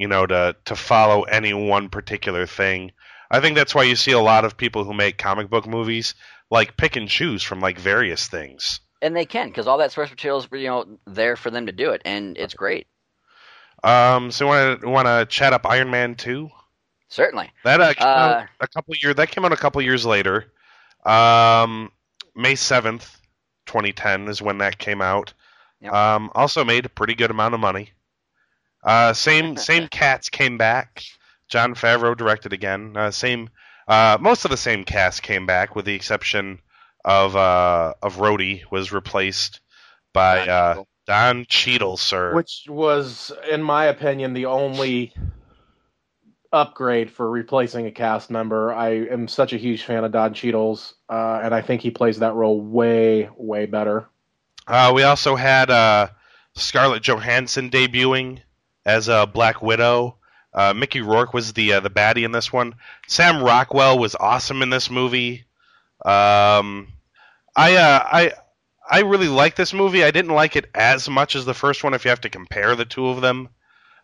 you know, to to follow any one particular thing. I think that's why you see a lot of people who make comic book movies like pick and choose from like various things. And they can because all that source material is you know there for them to do it, and it's great. Um, so want to want to chat up Iron Man two? Certainly. That uh, uh, a couple years that came out a couple years later. Um, May seventh, twenty ten is when that came out. Yep. Um, also made a pretty good amount of money. Uh, same same cats came back. Jon Favreau directed again. Uh, same uh, most of the same cast came back, with the exception of uh, of Rhodey was replaced by uh, Don Cheadle, sir. Which was, in my opinion, the only upgrade for replacing a cast member. I am such a huge fan of Don Cheadle's, uh, and I think he plays that role way, way better. Uh, we also had uh, Scarlett Johansson debuting as a Black Widow. Uh, Mickey Rourke was the uh, the baddie in this one. Sam Rockwell was awesome in this movie. Um, I uh, I I really like this movie. I didn't like it as much as the first one if you have to compare the two of them.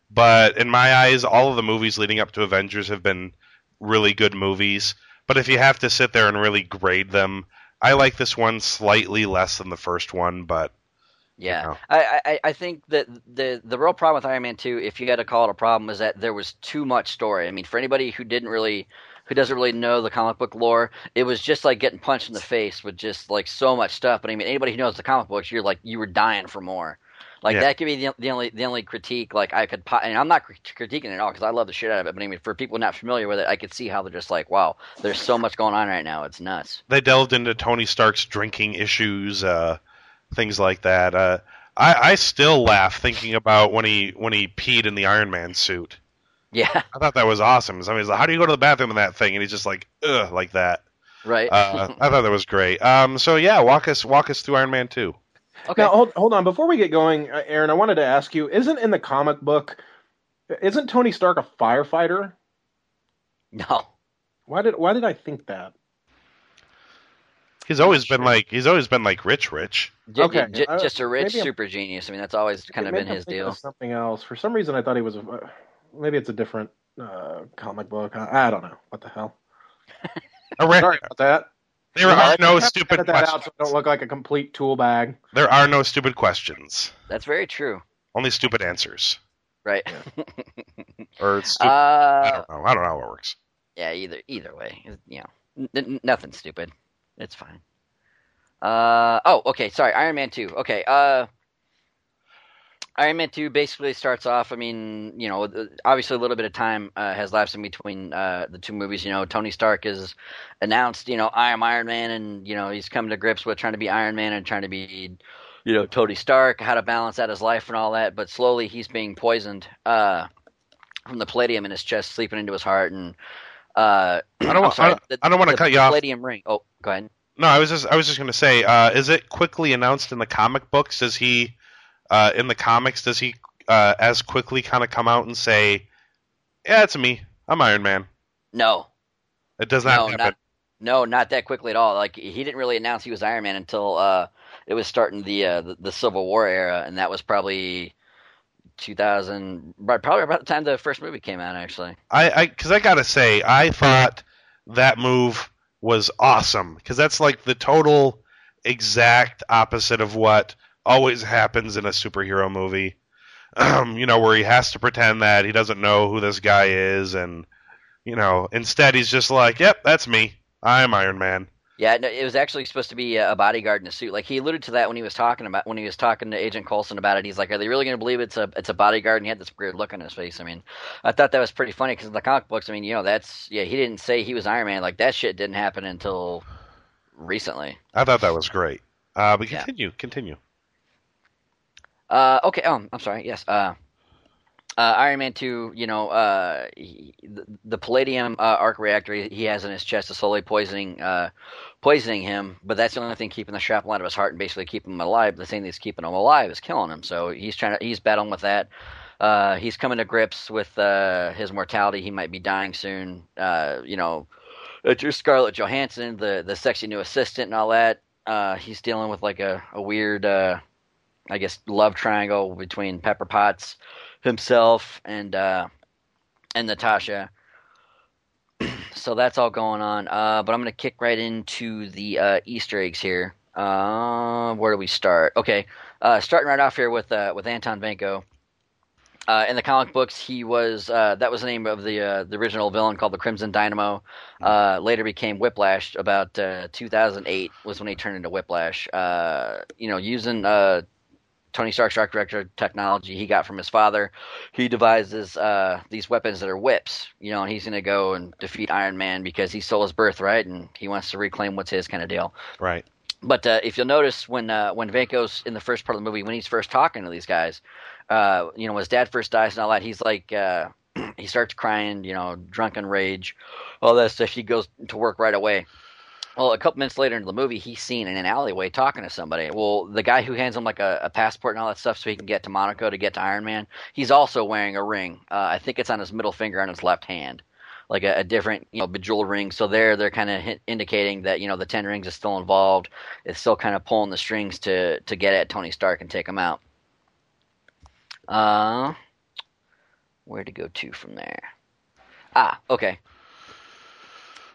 But in my eyes, all of the movies leading up to Avengers have been really good movies. But if you have to sit there and really grade them, I like this one slightly less than the first one, but yeah, you know? I, I I think that the the real problem with Iron Man two, if you had to call it a problem, is that there was too much story. I mean, for anybody who didn't really who doesn't really know the comic book lore, it was just like getting punched in the face with just like so much stuff. But I mean, anybody who knows the comic books, you're like you were dying for more. Like yeah. that could be the, the, only the only critique. Like I could, and I'm not critiquing it at all because I love the shit out of it. But I mean, for people not familiar with it, I could see how they're just like, wow, there's so much going on right now. It's nuts. They delved into Tony Stark's drinking issues, uh, things like that. Uh, I, I still laugh thinking about when he when he peed in the Iron Man suit. Yeah, I thought that was awesome. Somebody's like, "How do you go to the bathroom in that thing?" And he's just like, "Ugh," like that. Right. uh, I thought that was great. Um, so yeah, walk us walk us through Iron Man two. Okay. Now hold hold on before we get going, uh, Aaron. I wanted to ask you: Isn't in the comic book, isn't Tony Stark a firefighter? No. Why did Why did I think that? He's always been like he's always been like rich, rich. Okay, j- just a rich super genius. I mean, that's always kind of been his deal. Something else. For some reason, I thought he was. A, maybe it's a different uh, comic book. I, I, don't know. What the hell? Sorry about that. There are no stupid questions. Out so I don't look like a complete tool bag. There are no stupid questions. That's very true. Only stupid answers. Right. or stupid. Uh, I don't know. I don't know how it works. Yeah. Either either way, you know, n- nothing stupid. It's fine. Uh oh, okay. Sorry, Iron Man two. Okay. Uh, Iron Man two basically starts off. I mean, you know, obviously a little bit of time uh, has lapsed in between uh, the two movies. You know, Tony Stark is announced. You know, I am Iron Man, and you know he's coming to grips with trying to be Iron Man and trying to be, you know, Tony Stark, how to balance out his life and all that. But slowly he's being poisoned uh, from the palladium in his chest, sleeping into his heart, and uh, I don't. Sorry, I don't, don't want to cut you off. Palladium ring. Oh, go ahead. No, I was just I was just going to say, uh, is it quickly announced in the comic books? Does he uh, in the comics does he uh, as quickly kind of come out and say, "Yeah, it's me. I'm Iron Man." No, it does not no, happen. Not, no, not that quickly at all. Like he didn't really announce he was Iron Man until uh, it was starting the, uh, the, the Civil War era, and that was probably 2000, right, probably about the time the first movie came out. Actually, I because I, I gotta say, I thought that move was awesome because that's like the total exact opposite of what always happens in a superhero movie. Um, you know, where he has to pretend that he doesn't know who this guy is, and you know, instead he's just like, "Yep, that's me. I'm Iron Man." Yeah, no, it was actually supposed to be a bodyguard in a suit. Like he alluded to that when he was talking about when he was talking to Agent Coulson about it. He's like, "Are they really going to believe it's a it's a bodyguard?" And he had this weird look on his face. I mean, I thought that was pretty funny because in the comic books, I mean, you know, that's yeah, he didn't say he was Iron Man. Like that shit didn't happen until recently. I thought that was great. Uh, but Yeah. continue, continue. Uh, okay. Um, I'm sorry. Yes. Uh, uh, Iron Man two. You know, uh, he, the, the palladium uh, arc reactor he, has in his chest is slowly poisoning, uh, poisoning him. But that's the only thing keeping the shrapnel out of his heart and basically keeping him alive. The thing that's keeping him alive is killing him. So he's trying to. He's battling with that. Uh, he's coming to grips with uh, his mortality. He might be dying soon. You know, your Scarlett Johansson, the the sexy new assistant, and all that. He's dealing with like a a weird. I guess love triangle between Pepper Potts himself and uh, and Natasha. so that's all going on. Uh, but I'm going to kick right into the uh, Easter eggs here. Uh, where do we start? Okay, uh, starting right off here with uh, with Anton Vanko. Uh, in the comic books, he was uh, that was the name of the uh, the original villain called the Crimson Dynamo. Uh, later became Whiplash. About uh, 2008 was when he turned into Whiplash. Uh, you know, using uh, Tony Stark's Director technology he got from his father, he devises uh, these weapons that are whips. You know, and he's going to go and defeat Iron Man because he stole his birthright and he wants to reclaim what's his kind of deal. Right. But uh, if you'll notice, when uh, when Vanko's in the first part of the movie, when he's first talking to these guys, uh, you know, when his dad first dies and all that, he's like, uh, he starts crying, you know, drunken rage, all that stuff. He goes to work right away. Well, a couple minutes later into the movie, he's seen in an alleyway talking to somebody. Well, the guy who hands him like a, a passport and all that stuff so he can get to Monaco to get to Iron Man, he's also wearing a ring. Uh, I think it's on his middle finger on his left hand, like a, a different, you know, bejeweled ring. So there, they're kind of indicating that you know the Ten Rings is still involved. It's still kind of pulling the strings to to get at Tony Stark and take him out. Uh, where to go to from there? Ah, okay.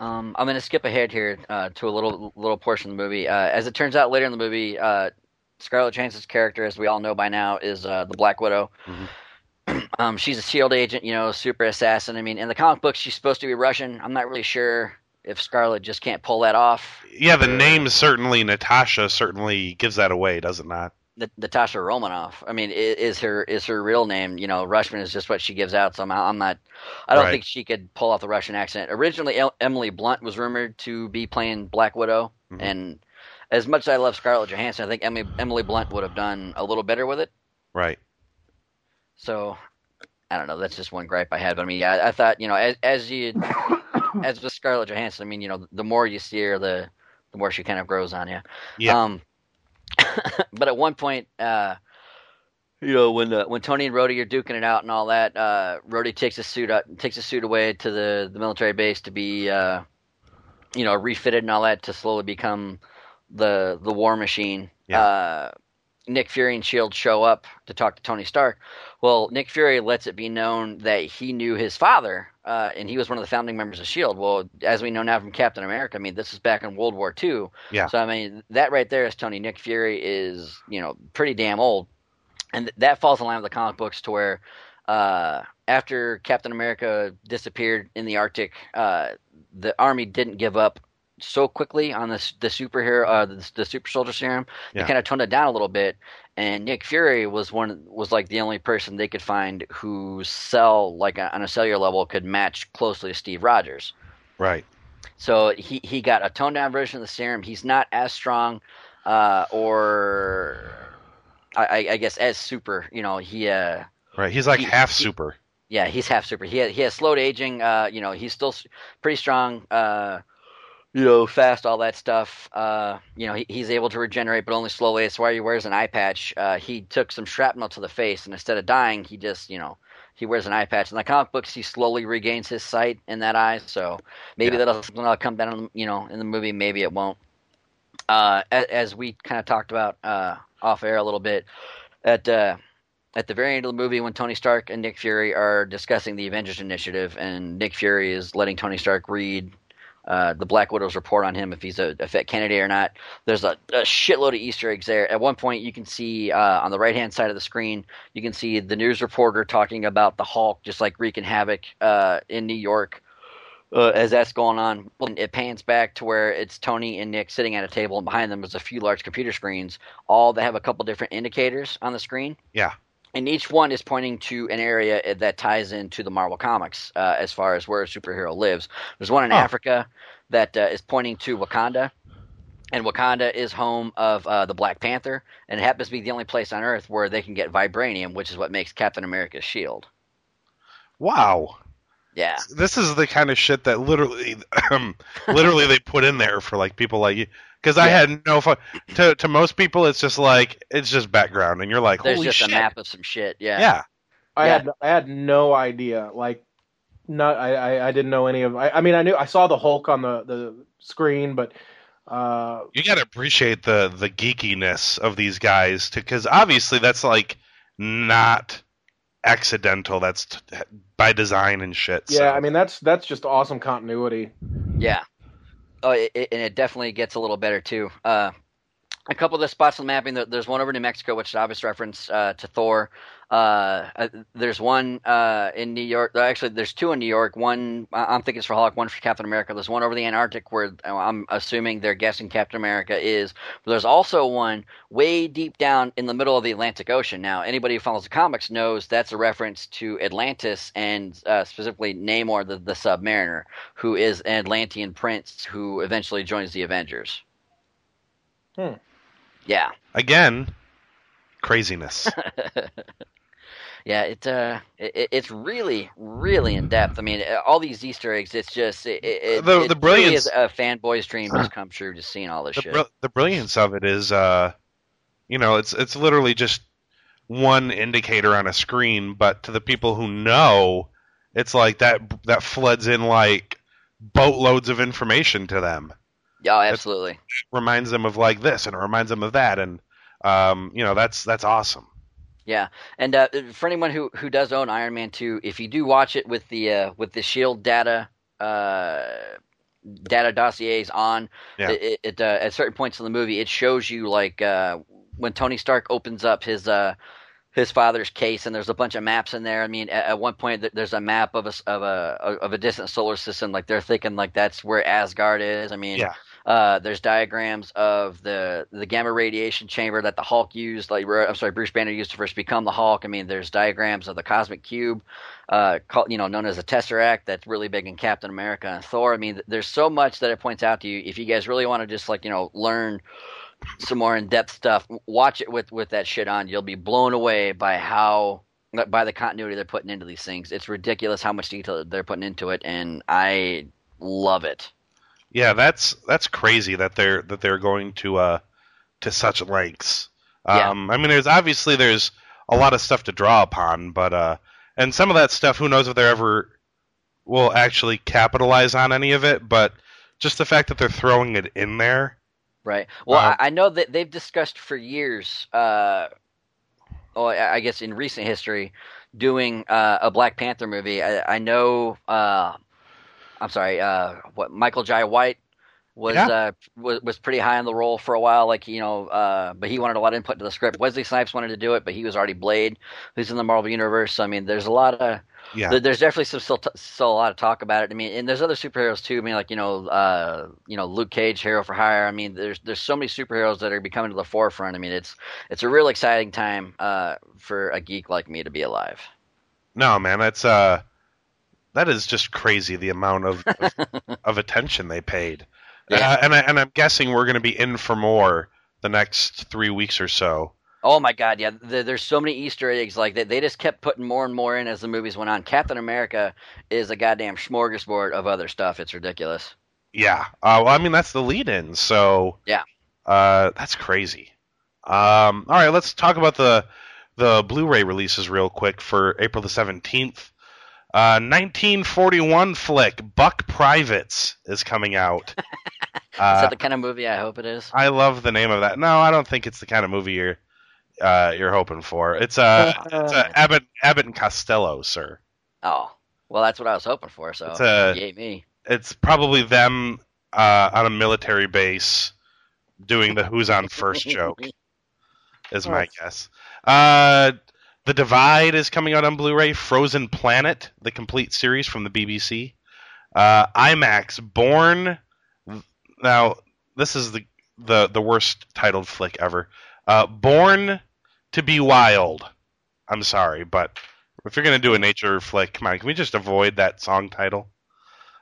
Um, I'm going to skip ahead here uh, to a little little portion of the movie. Uh, as it turns out, later in the movie, uh, Scarlett Johansson's character, as we all know by now, is uh, the Black Widow. um, she's a Shield agent, you know, super assassin. I mean, in the comic books, she's supposed to be Russian. I'm not really sure if Scarlett just can't pull that off. Yeah, the name certainly Natasha certainly gives that away, does it not? Natasha Romanoff. I mean, is her is her real name? You know, Rushman is just what she gives out. Somehow, I'm not. I don't Right. think she could pull off the Russian accent. Originally, El- Emily Blunt was rumored to be playing Black Widow, Mhm. and as much as I love Scarlett Johansson, I think Emily Emily Blunt would have done a little better with it. Right. So, I don't know. That's just one gripe I had. But I mean, yeah, I, I thought you know, as as you as with Scarlett Johansson, I mean, you know, the more you see her, the the more she kind of grows on you. Yeah. Um, but at one point, uh, you know, when uh, when Tony and Rhodey are duking it out and all that, uh, Rhodey takes a suit out, takes his suit away to the, the military base to be, uh, you know, refitted and all that to slowly become the the War Machine. Yeah. Uh, Nick Fury and Shield show up to talk to Tony Stark. Well, Nick Fury lets it be known that he knew his father, uh, and he was one of the founding members of Shield. Well, as we know now from Captain America, I mean, this is back in World War II. Yeah. So I mean, that right there is Tony. Nick Fury is you know pretty damn old, and th- that falls in line with the comic books to where uh, after Captain America disappeared in the Arctic, uh, the army didn't give up so quickly on this the superhero uh, the, the super soldier serum. Yeah. They kind of toned it down a little bit, and Nick Fury was one was like the only person they could find whose cell like on a cellular level could match closely to Steve Rogers. Right. So he, he got a toned down version of the serum. He's not as strong, uh, or I, I- guess as super. You know, he uh, Right. He's like He- half he- super. yeah, he's half super. He has, he has slowed aging. Uh, you know, he's still pretty strong. Uh, you know, fast, all that stuff. Uh, you know, he, he's able to regenerate, but only slowly. That's why he wears an eye patch. Uh, he took some shrapnel to the face, and instead of dying, he just, you know, he wears an eye patch. In the comic books, he slowly regains his sight in that eye. So maybe Yeah. that'll something that'll come down, you know, in the movie. Maybe it won't. Uh, as, as we kind of talked about uh, off air a little bit, at uh, at the very end of the movie when Tony Stark and Nick Fury are discussing the Avengers Initiative, and Nick Fury is letting Tony Stark read uh, the Black Widow's report on him if he's a, a fit candidate or not. There's a, a shitload of Easter eggs there. At one point, you can see uh, on the right hand side of the screen, you can see the news reporter talking about the Hulk just like wreaking havoc uh, in New York. uh, as that's going on, it pans back to where it's Tony and Nick sitting at a table, and behind them is a few large computer screens, all that have a couple different indicators on the screen. Yeah. And each one is pointing to an area that ties into the Marvel Comics uh, as far as where a superhero lives. There's one in Oh. Africa that uh, is pointing to Wakanda, and Wakanda is home of uh, the Black Panther, and it happens to be the only place on Earth where they can get vibranium, which is what makes Captain America's shield. Wow. Yeah. This is the kind of shit that literally, um, literally they put in there for like people like you. Because I had no fun. To to most people, it's just like it's just background, and you're like, There's holy just shit. a map of some shit. Yeah. Yeah. I Yeah. had I had no idea. Like, not I, I, I didn't know any of. I, I mean, I knew I saw the Hulk on the the screen, but uh, You got to appreciate the the geekiness of these guys, because obviously that's like not accidental. That's t- by design and shit. yeah, so. I mean that's that's just awesome continuity. Yeah. Oh, it, it, and it definitely gets a little better too. Uh, a couple of the spots on the mapping. There's one over New Mexico, which is obvious reference uh, to Thor. Uh, uh, there's one uh, in New York. uh, Actually, there's two in New York. One I'm thinking it's for Hulk. One for Captain America. There's one over the Antarctic where uh, I'm assuming they're guessing Captain America is. But there's also one way deep down in the middle of the Atlantic Ocean. Now, anybody who follows the comics knows that's a reference to Atlantis and uh, specifically Namor, the, the Submariner, who is an Atlantean prince who eventually joins the Avengers. Hmm. Yeah. again, craziness. Yeah, it, uh, it it's really really in depth. I mean, all these Easter eggs. It's just it, it, The- it the really brilliance- is a fanboy's dream has come true. Just seeing all this the, shit. bri- the brilliance of it is, uh, you know, it's it's literally just one indicator on a screen, but to the people who know, it's like that that floods in like boatloads of information to them. Yeah, absolutely. It reminds them of like this, and it reminds them of that, and um, you know, that's that's awesome. Yeah, and uh, for anyone who who does own Iron Man two, if you do watch it with the uh, with the Shield data uh, data dossiers on, Yeah. it, it uh, at certain points in the movie, it shows you like uh, when Tony Stark opens up his uh, his father's case, and there's a bunch of maps in there. I mean, at, at one point, there's a map of a of a of a distant solar system. Like they're thinking like that's where Asgard is. I mean, Yeah. Uh, there's diagrams of the the gamma radiation chamber that the Hulk used. Like I'm sorry, Bruce Banner used to first become the Hulk. I mean, there's diagrams of the cosmic cube, uh, called, you know, known as the Tesseract. That's really big in Captain America and Thor. I mean, there's so much that it points out to you. If you guys really want to just like you know learn some more in depth stuff, watch it with with that shit on. You'll be blown away by how by the continuity they're putting into these things. It's ridiculous how much detail they're putting into it, and I love it. Yeah, that's that's crazy that they're that they're going to uh to such lengths. Yeah. Um I mean there's obviously there's a lot of stuff to draw upon, but uh and some of that stuff who knows if they're ever will actually capitalize on any of it, but just the fact that they're throwing it in there. Right. Well, Um, I, I know that they've discussed for years. Uh, oh, I I guess in recent history, doing uh, a Black Panther movie. I, I know. I'm sorry. Uh, what Michael Jai White was Yeah. uh, was was pretty high on the role for a while. Like you know, uh, but he wanted a lot of input to the script. Wesley Snipes wanted to do it, but he was already Blade, who's in the Marvel universe. So I mean, there's a lot of Yeah. there- There's definitely some still, t- still a lot of talk about it. I mean, and there's other superheroes too. I mean, like you know, uh, you know, Luke Cage, Hero for Hire. I mean, there's there's so many superheroes that are becoming to the forefront. I mean, it's it's a real exciting time uh, for a geek like me to be alive. No, man, that's uh that is just crazy the amount of of, of attention they paid. Yeah. Uh, and I, and I'm guessing we're going to be in for more the next 3 weeks or so. Oh my God, yeah. There, there's so many Easter eggs like that. They just kept putting more and more in as the movies went on. Captain America is a goddamn smorgasbord of other stuff. It's ridiculous. Yeah. Uh, well, I mean, that's the lead in. So, Yeah. Uh, that's crazy. Um, all right, let's talk about the the Blu-ray releases real quick for April the 17th. Uh, 1941 flick Buck Privates is coming out. is uh, that the kind of movie I hope it is? I love the name of that. No, I don't think it's the kind of movie you're uh, you're hoping for. It's uh, it's uh, Abbott Abbott and Costello, sir. Oh, well, that's what I was hoping for. So, It's a- yay me. it's probably them uh, on a military base doing the "Who's on first joke. Is my guess. The Divide is coming out on Blu-ray. Frozen Planet, the complete series from the BBC. Uh, IMAX, Born. Now, this is the the the worst titled flick ever. Uh, Born to be Wild. I'm sorry, but if you're gonna do a nature flick, come on, can we just avoid that song title?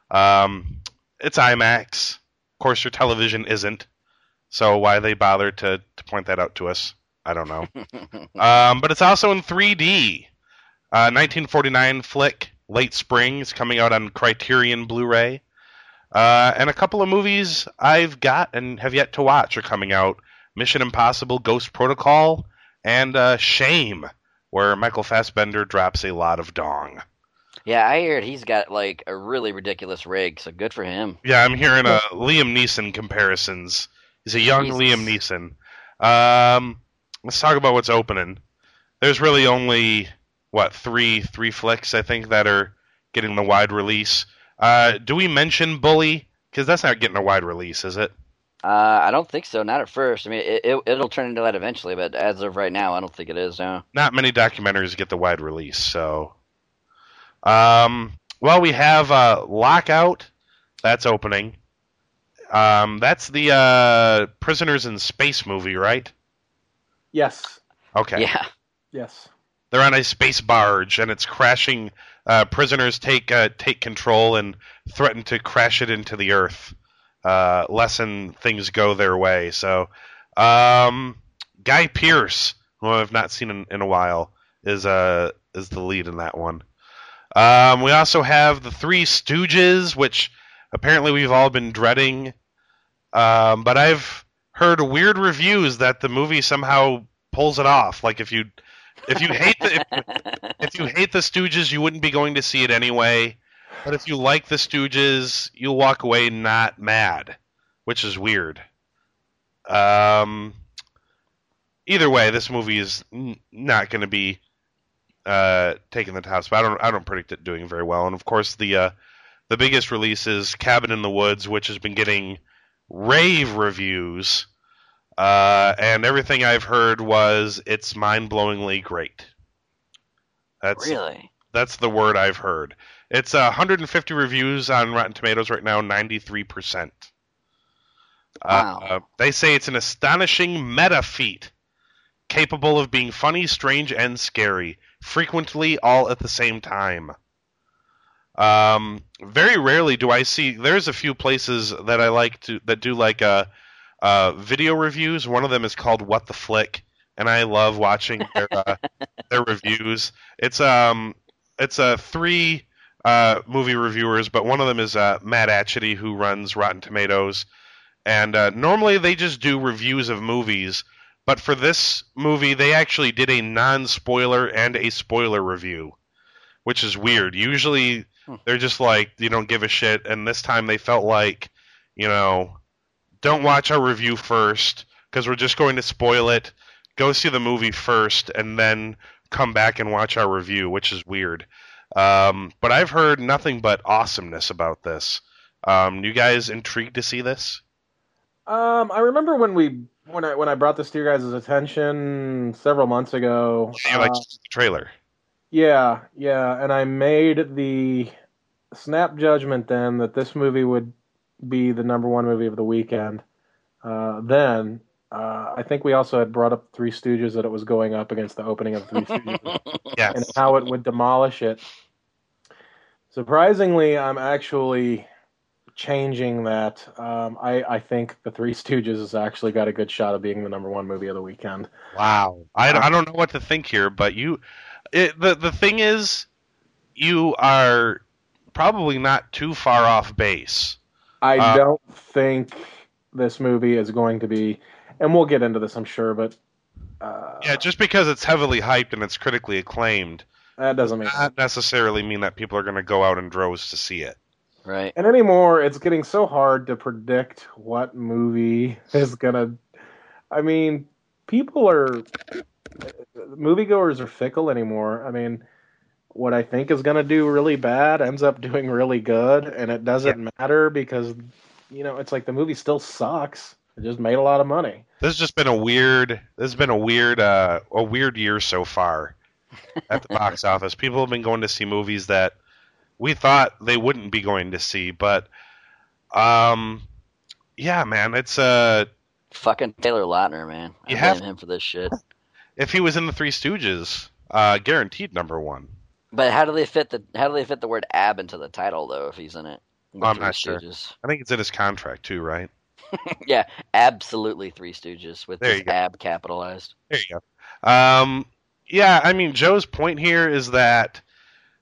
Um, it's IMAX. Of course, your television isn't. So why they bother to, to point that out to us, I don't know. um, but it's also in 3D. Uh, 1949 flick, late spring, is coming out on Criterion Blu-ray. Uh, and a couple of movies I've got and have yet to watch are coming out: Mission Impossible: Ghost Protocol and uh, Shame, where Michael Fassbender drops a lot of dong. Yeah, I heard he's got like a really ridiculous rig, so good for him. Yeah, I'm hearing uh, Liam Neeson comparisons. He's a young Jesus. Liam Neeson. Um, let's talk about what's opening. There's really only what three three flicks I think that are getting the wide release. Uh, do we mention Bully? Because that's not getting a wide release, is it? Uh, I don't think so. Not at first. I mean, it, it it'll turn into that eventually, but as of right now, I don't think it is. No. Not many documentaries get the wide release, so. Um, well, we have uh, Lockout. That's opening. Um, that's the uh, Prisoners in Space movie, right? Yes. Okay. Yeah. Yes. They're on a space barge and it's crashing. Uh, prisoners take uh, take control and threaten to crash it into the Earth, uh, lessen things go their way. So, um, Guy Pearce, who I've not seen in, in a while, is uh is the lead in that one. Um, we also have the Three Stooges, which apparently we've all been dreading. Um, but I've heard weird reviews that the movie somehow pulls it off. Like if you if you hate the if, if you hate the Stooges, you wouldn't be going to see it anyway. But if you like the Stooges, you'll walk away not mad, which is weird. Um, either way, this movie is n- not going to be uh, taking the top spot. I don't I don't predict it doing very well. And of course, the uh, the biggest release is Cabin in the Woods, which has been getting rave reviews. Uh, and everything I've heard was it's mind-blowingly great. That's Really? that's the word I've heard. It's uh, 150 reviews on Rotten Tomatoes right now, 93%. Wow. Uh, they say it's an astonishing meta feat, capable of being funny, strange, and scary, frequently all at the same time. Um, very rarely do I see. There's a few places that I like to that do like uh, uh, video reviews. One of them is called What the Flick, and I love watching their uh, their reviews. It's um it's uh, three uh, movie reviewers, but one of them is uh, Matt Atchity, who runs Rotten Tomatoes. And uh, normally they just do reviews of movies, but for this movie they actually did a non-spoiler and a spoiler review, which is weird. Usually. They're just like you don't give a shit, and this time they felt like, you know, don't watch our review first because we're just going to spoil it. Go see the movie first, and then come back and watch our review, which is weird. Um, but I've heard nothing but awesomeness about this. Um, you guys intrigued to see this? Um, I remember when we when I when I brought this to your guys' attention several months ago. Yeah, like uh, the trailer. yeah, yeah, and I made the snap judgment then that this movie would be the number one movie of the weekend. Uh, then uh, I think we also had brought up Three Stooges that it was going up against the opening of Three Stooges. and how it would demolish it. Surprisingly, I'm actually changing that. Um, I, I think The Three Stooges has actually got a good shot of being the number one movie of the weekend. Wow. I, I don't know what to think here, but you, it, the the thing is, you are probably not too far off base. I Uh, don't think this movie is going to be, and we'll get into this, I'm sure, but uh, Yeah, just because it's heavily hyped and it's critically acclaimed, that doesn't make not necessarily mean that people are going to go out in droves to see it. right. And anymore, it's getting so hard to predict what movie is gonna. I mean, people are moviegoers are fickle anymore. I mean, what I think is gonna do really bad ends up doing really good, and it doesn't matter because you know it's like the movie still sucks. It just made a lot of money. This has just been a weird. This has been a weird, uh, a weird year so far at the box office. People have been going to see movies that we thought they wouldn't be going to see. But um, yeah, man, it's uh, Fucking Taylor Lautner, man. I You blame have- him for this shit. if he was in the Three Stooges, uh, guaranteed number one. But how do they fit the how do they fit the word ab into the title though if he's in it? The I'm Three not sure. Stooges. I think it's in his contract too, right? yeah, absolutely Three Stooges with There this ab capitalized. There you go. Um, yeah, I mean, Joe's point here is that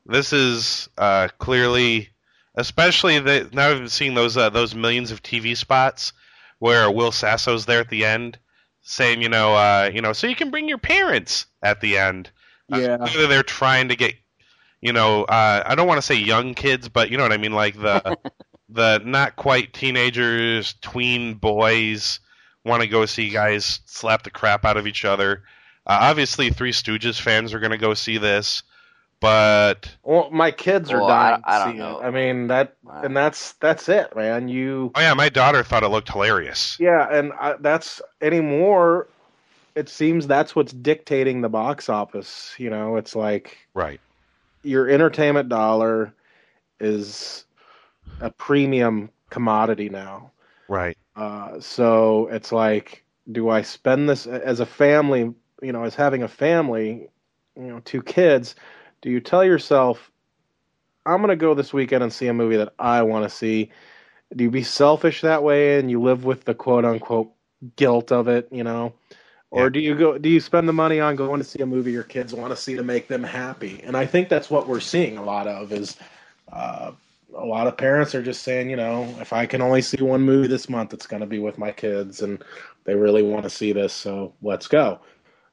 this is uh, clearly, especially the now we've seeing those uh, those millions of TV spots where Will Sasso's there at the end, saying, you know, uh, you know, so you can bring your parents at the end. Uh, Yeah. clearly they're trying to get, you know, uh, I don't want to say young kids, but you know what I mean, like the the not quite teenagers, tween boys want to go see guys slap the crap out of each other. Uh, obviously, Three Stooges fans are going to go see this, but Well, my kids are Well, dying I to don't see know. it. I mean that, Wow. and that's that's it, man. You oh yeah, my daughter thought it looked hilarious. Yeah, and I, that's anymore. It seems that's what's dictating the box office. You know, it's like Right. Your entertainment dollar is a premium commodity now. Right. Uh, so it's like, do I spend this as a family? You know, as having a family, you know, two kids. Do you tell yourself, I'm going to go this weekend and see a movie that I want to see? Do you be selfish that way and you live with the quote unquote guilt of it? You know, or Yeah. do you go? Do you spend the money on going to see a movie your kids want to see to make them happy? And I think that's what we're seeing a lot of is. Uh, a lot of parents are just saying, you know, if I can only see one movie this month, it's going to be with my kids, and they really want to see this, so let's go.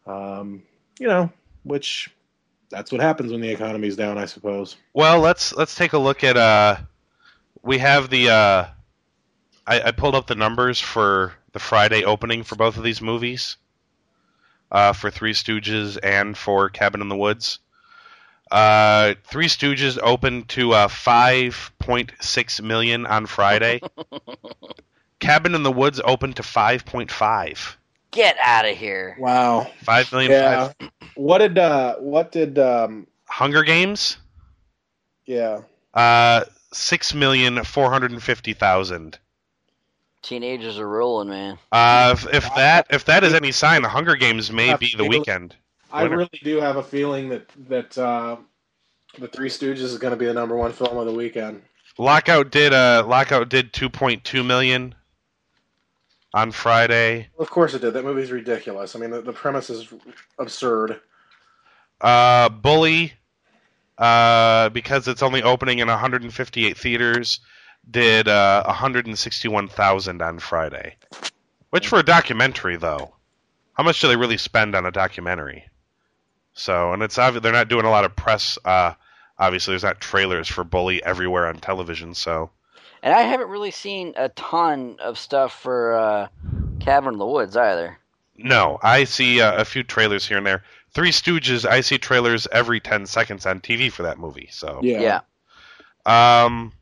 Um, you know, which that's what happens when the economy's down, I suppose. Well, let's let's take a look at. Uh, we have the. Uh, I, I pulled up the numbers for the Friday opening for both of these movies. Uh, for Three Stooges and for Cabin in the Woods. Uh, Three Stooges opened to uh, 5.6 million on Friday. Cabin in the Woods opened to 5.5. Get out of here. Wow. 5 million. Yeah. five- What did uh, what did um, Hunger Games. yeah? Uh, six million four hundred and fifty thousand. Teenagers are rolling, man. Uh, if, if that if that is any sign, the Hunger Games may be the weekend. I Winner. really do have a feeling that that uh, the Three Stooges is going to be the number one film of the weekend. Lockout did uh Lockout did two point two million on Friday. Of course it did. That movie's ridiculous. I mean, the, the premise is absurd. Uh, Bully, uh, because it's only opening in 158 theaters, did uh 161,000 on Friday. Which for a documentary though, how much do they really spend on a documentary? So, and it's obvious they're not doing a lot of press. Uh, obviously, there's not trailers for Bully everywhere on television. So, And I haven't really seen a ton of stuff for uh, Cabin in the Woods either. no, I see uh, a few trailers here and there. Three Stooges, I see trailers every 10 seconds on TV for that movie. So, Yeah. Um,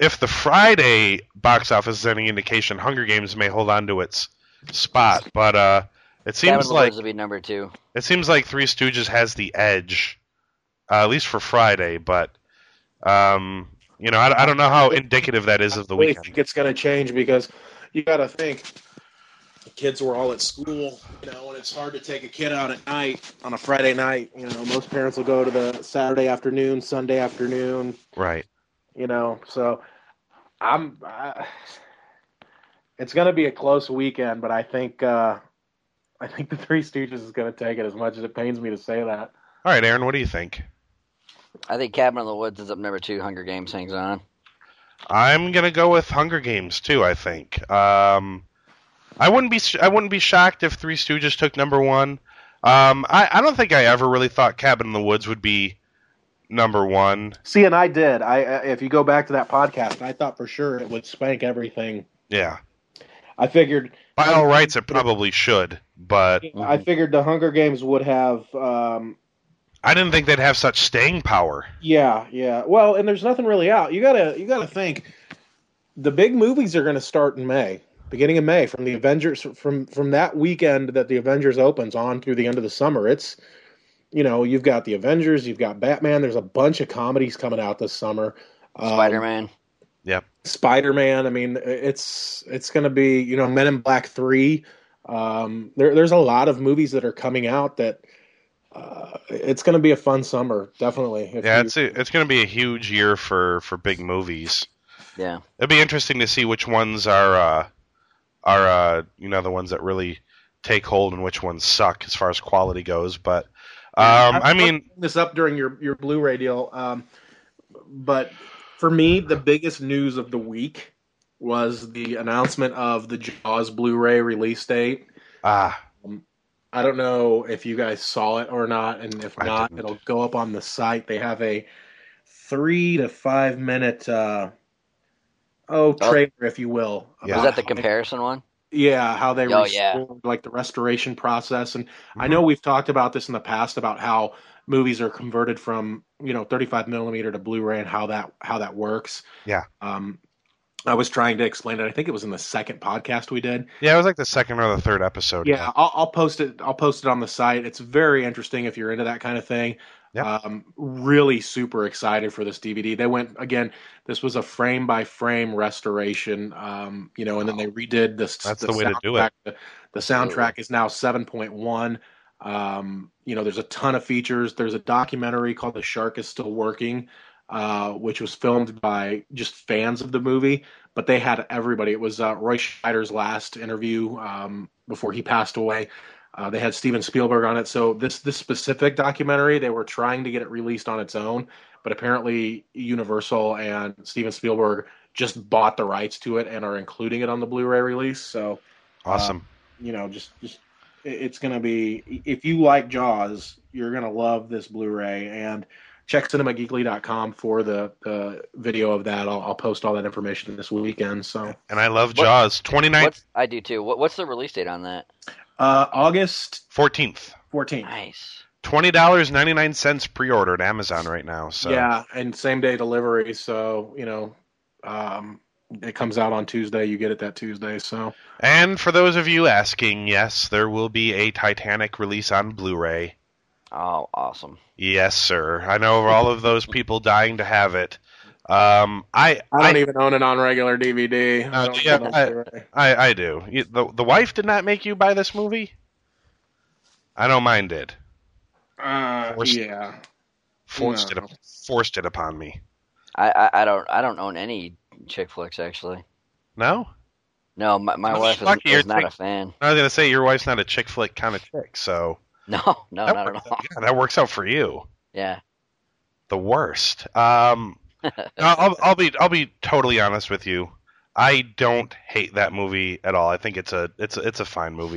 if the Friday box office is any indication, Hunger Games may hold on to its spot, but uh, it seems like Woods be number two. it seems like Three Stooges has the edge, uh, at least for Friday. But um, you know, I, I don't know how indicative that is of the I really weekend. think it's going to change because you got to think the kids were all at school, you know, and it's hard to take a kid out at night on a Friday night. You know, most parents will go to the Saturday afternoon, Sunday afternoon, Right. You know. So I'm. I, it's going to be a close weekend, but I think uh, I think the Three Stooges is going to take it. As much as it pains me to say that. All right, Aaron, what do you think? I think Cabin in the Woods is up number two. Hunger Games hangs on. I'm gonna go with Hunger Games too. I think. Um, I wouldn't be I wouldn't be shocked if Three Stooges took number one. Um, I, I don't think I ever really thought Cabin in the Woods would be number one. See, and I did. I I- if you go back to that podcast, I thought for sure it would spank everything. Yeah, I figured by all rights, it probably should, but I figured the Hunger Games would have. Um, I didn't think they'd have such staying power. yeah, yeah. Well, and there's nothing really out. You gotta, you gotta think. The big movies are going to start in May, beginning of May, from the Avengers, from from that weekend that the Avengers opens on through the end of the summer. It's you know, you've got the Avengers, you've got Batman. There's a bunch of comedies coming out this summer. Um, Spider Man. Yeah. Spider Man. I mean, it's it's going to be you know Men in Black three. Um, there, there's a lot of movies that are coming out that uh, it's going to be a fun summer, definitely. Yeah, you- it's a, it's going to be a huge year for for big movies. Yeah. It'd be interesting to see which ones are uh, are uh, you know the ones that really take hold and which ones suck as far as quality goes. But um, I mean, this up during your your Blu-ray deal, um, but for me, the biggest news of the week was the announcement of the Jaws Blu-ray release date. ah, I don't know if you guys saw it or not, and if not, it'll go up on the site. They have a three to five minute, uh, oh, trailer, if you will. Yeah. Was that the comparison one? Yeah, how they Oh, yeah. like the restoration process, and I Mhm. know we've talked about this in the past about how movies are converted from you know 35 millimeter to Blu-ray and how that how that works. Yeah. Um, I was trying to explain it. I think it was in the second podcast we did. yeah, it was like the second or the third episode. Yeah, I'll, I'll post it. I'll post it on the site. It's very interesting if you're into that kind of thing. Yep. Um, really super excited for this DVD. They went again. This was a frame by frame restoration. Um, you know, and then they redid this. That's the way to do it. The, the soundtrack is now 7.1. Um, you know, there's a ton of features. There's a documentary called "The Shark Is Still Working," uh, which was filmed by just fans of the movie, but they had everybody. It was uh, Roy Scheider's last interview um, before he passed away. Uh, they had Steven Spielberg on it. So this this specific documentary, they were trying to get it released on its own, but apparently Universal and Steven Spielberg just bought the rights to it and are including it on the Blu-ray release. So awesome. you know, just just it's gonna be if you like Jaws, you're gonna love this Blu-ray and check cinemageekly.com for the, the video of that. I'll, I'll post all that information this weekend. So and I love What- Jaws. 29th, What's I do too. What, what's the release date on that? Uh, August 14th. 14th. Nice. Twenty dollars ninety nine cents pre order at Amazon right now. So Yeah, and same day delivery. So you know, um, it comes out on Tuesday. You get it that Tuesday. So And for those of you asking, yes, there will be a Titanic release on Blu-ray. Oh, awesome. Yes, sir. I know all of those people dying to have it. Um, I, I don't I, even own it on regular DVD. I Uh, don't yeah, own it on I- I, I do. You- The the wife did not make you buy this movie. I know mine did. Uh, Forced- yeah. Forced No. it forced it upon me. I, I, I don't I don't own any chick flicks actually. No, No, my, my wife is, lucky is not a fan. I was gonna say your wife's not a chick flick kind of chick, so No, no, that not at works, all. yeah, that works out for you. Yeah. The worst. Um, I'll, I'll be I'll be totally honest with you. I don't hate that movie at all. I think it's a it's a, it's a fine movie.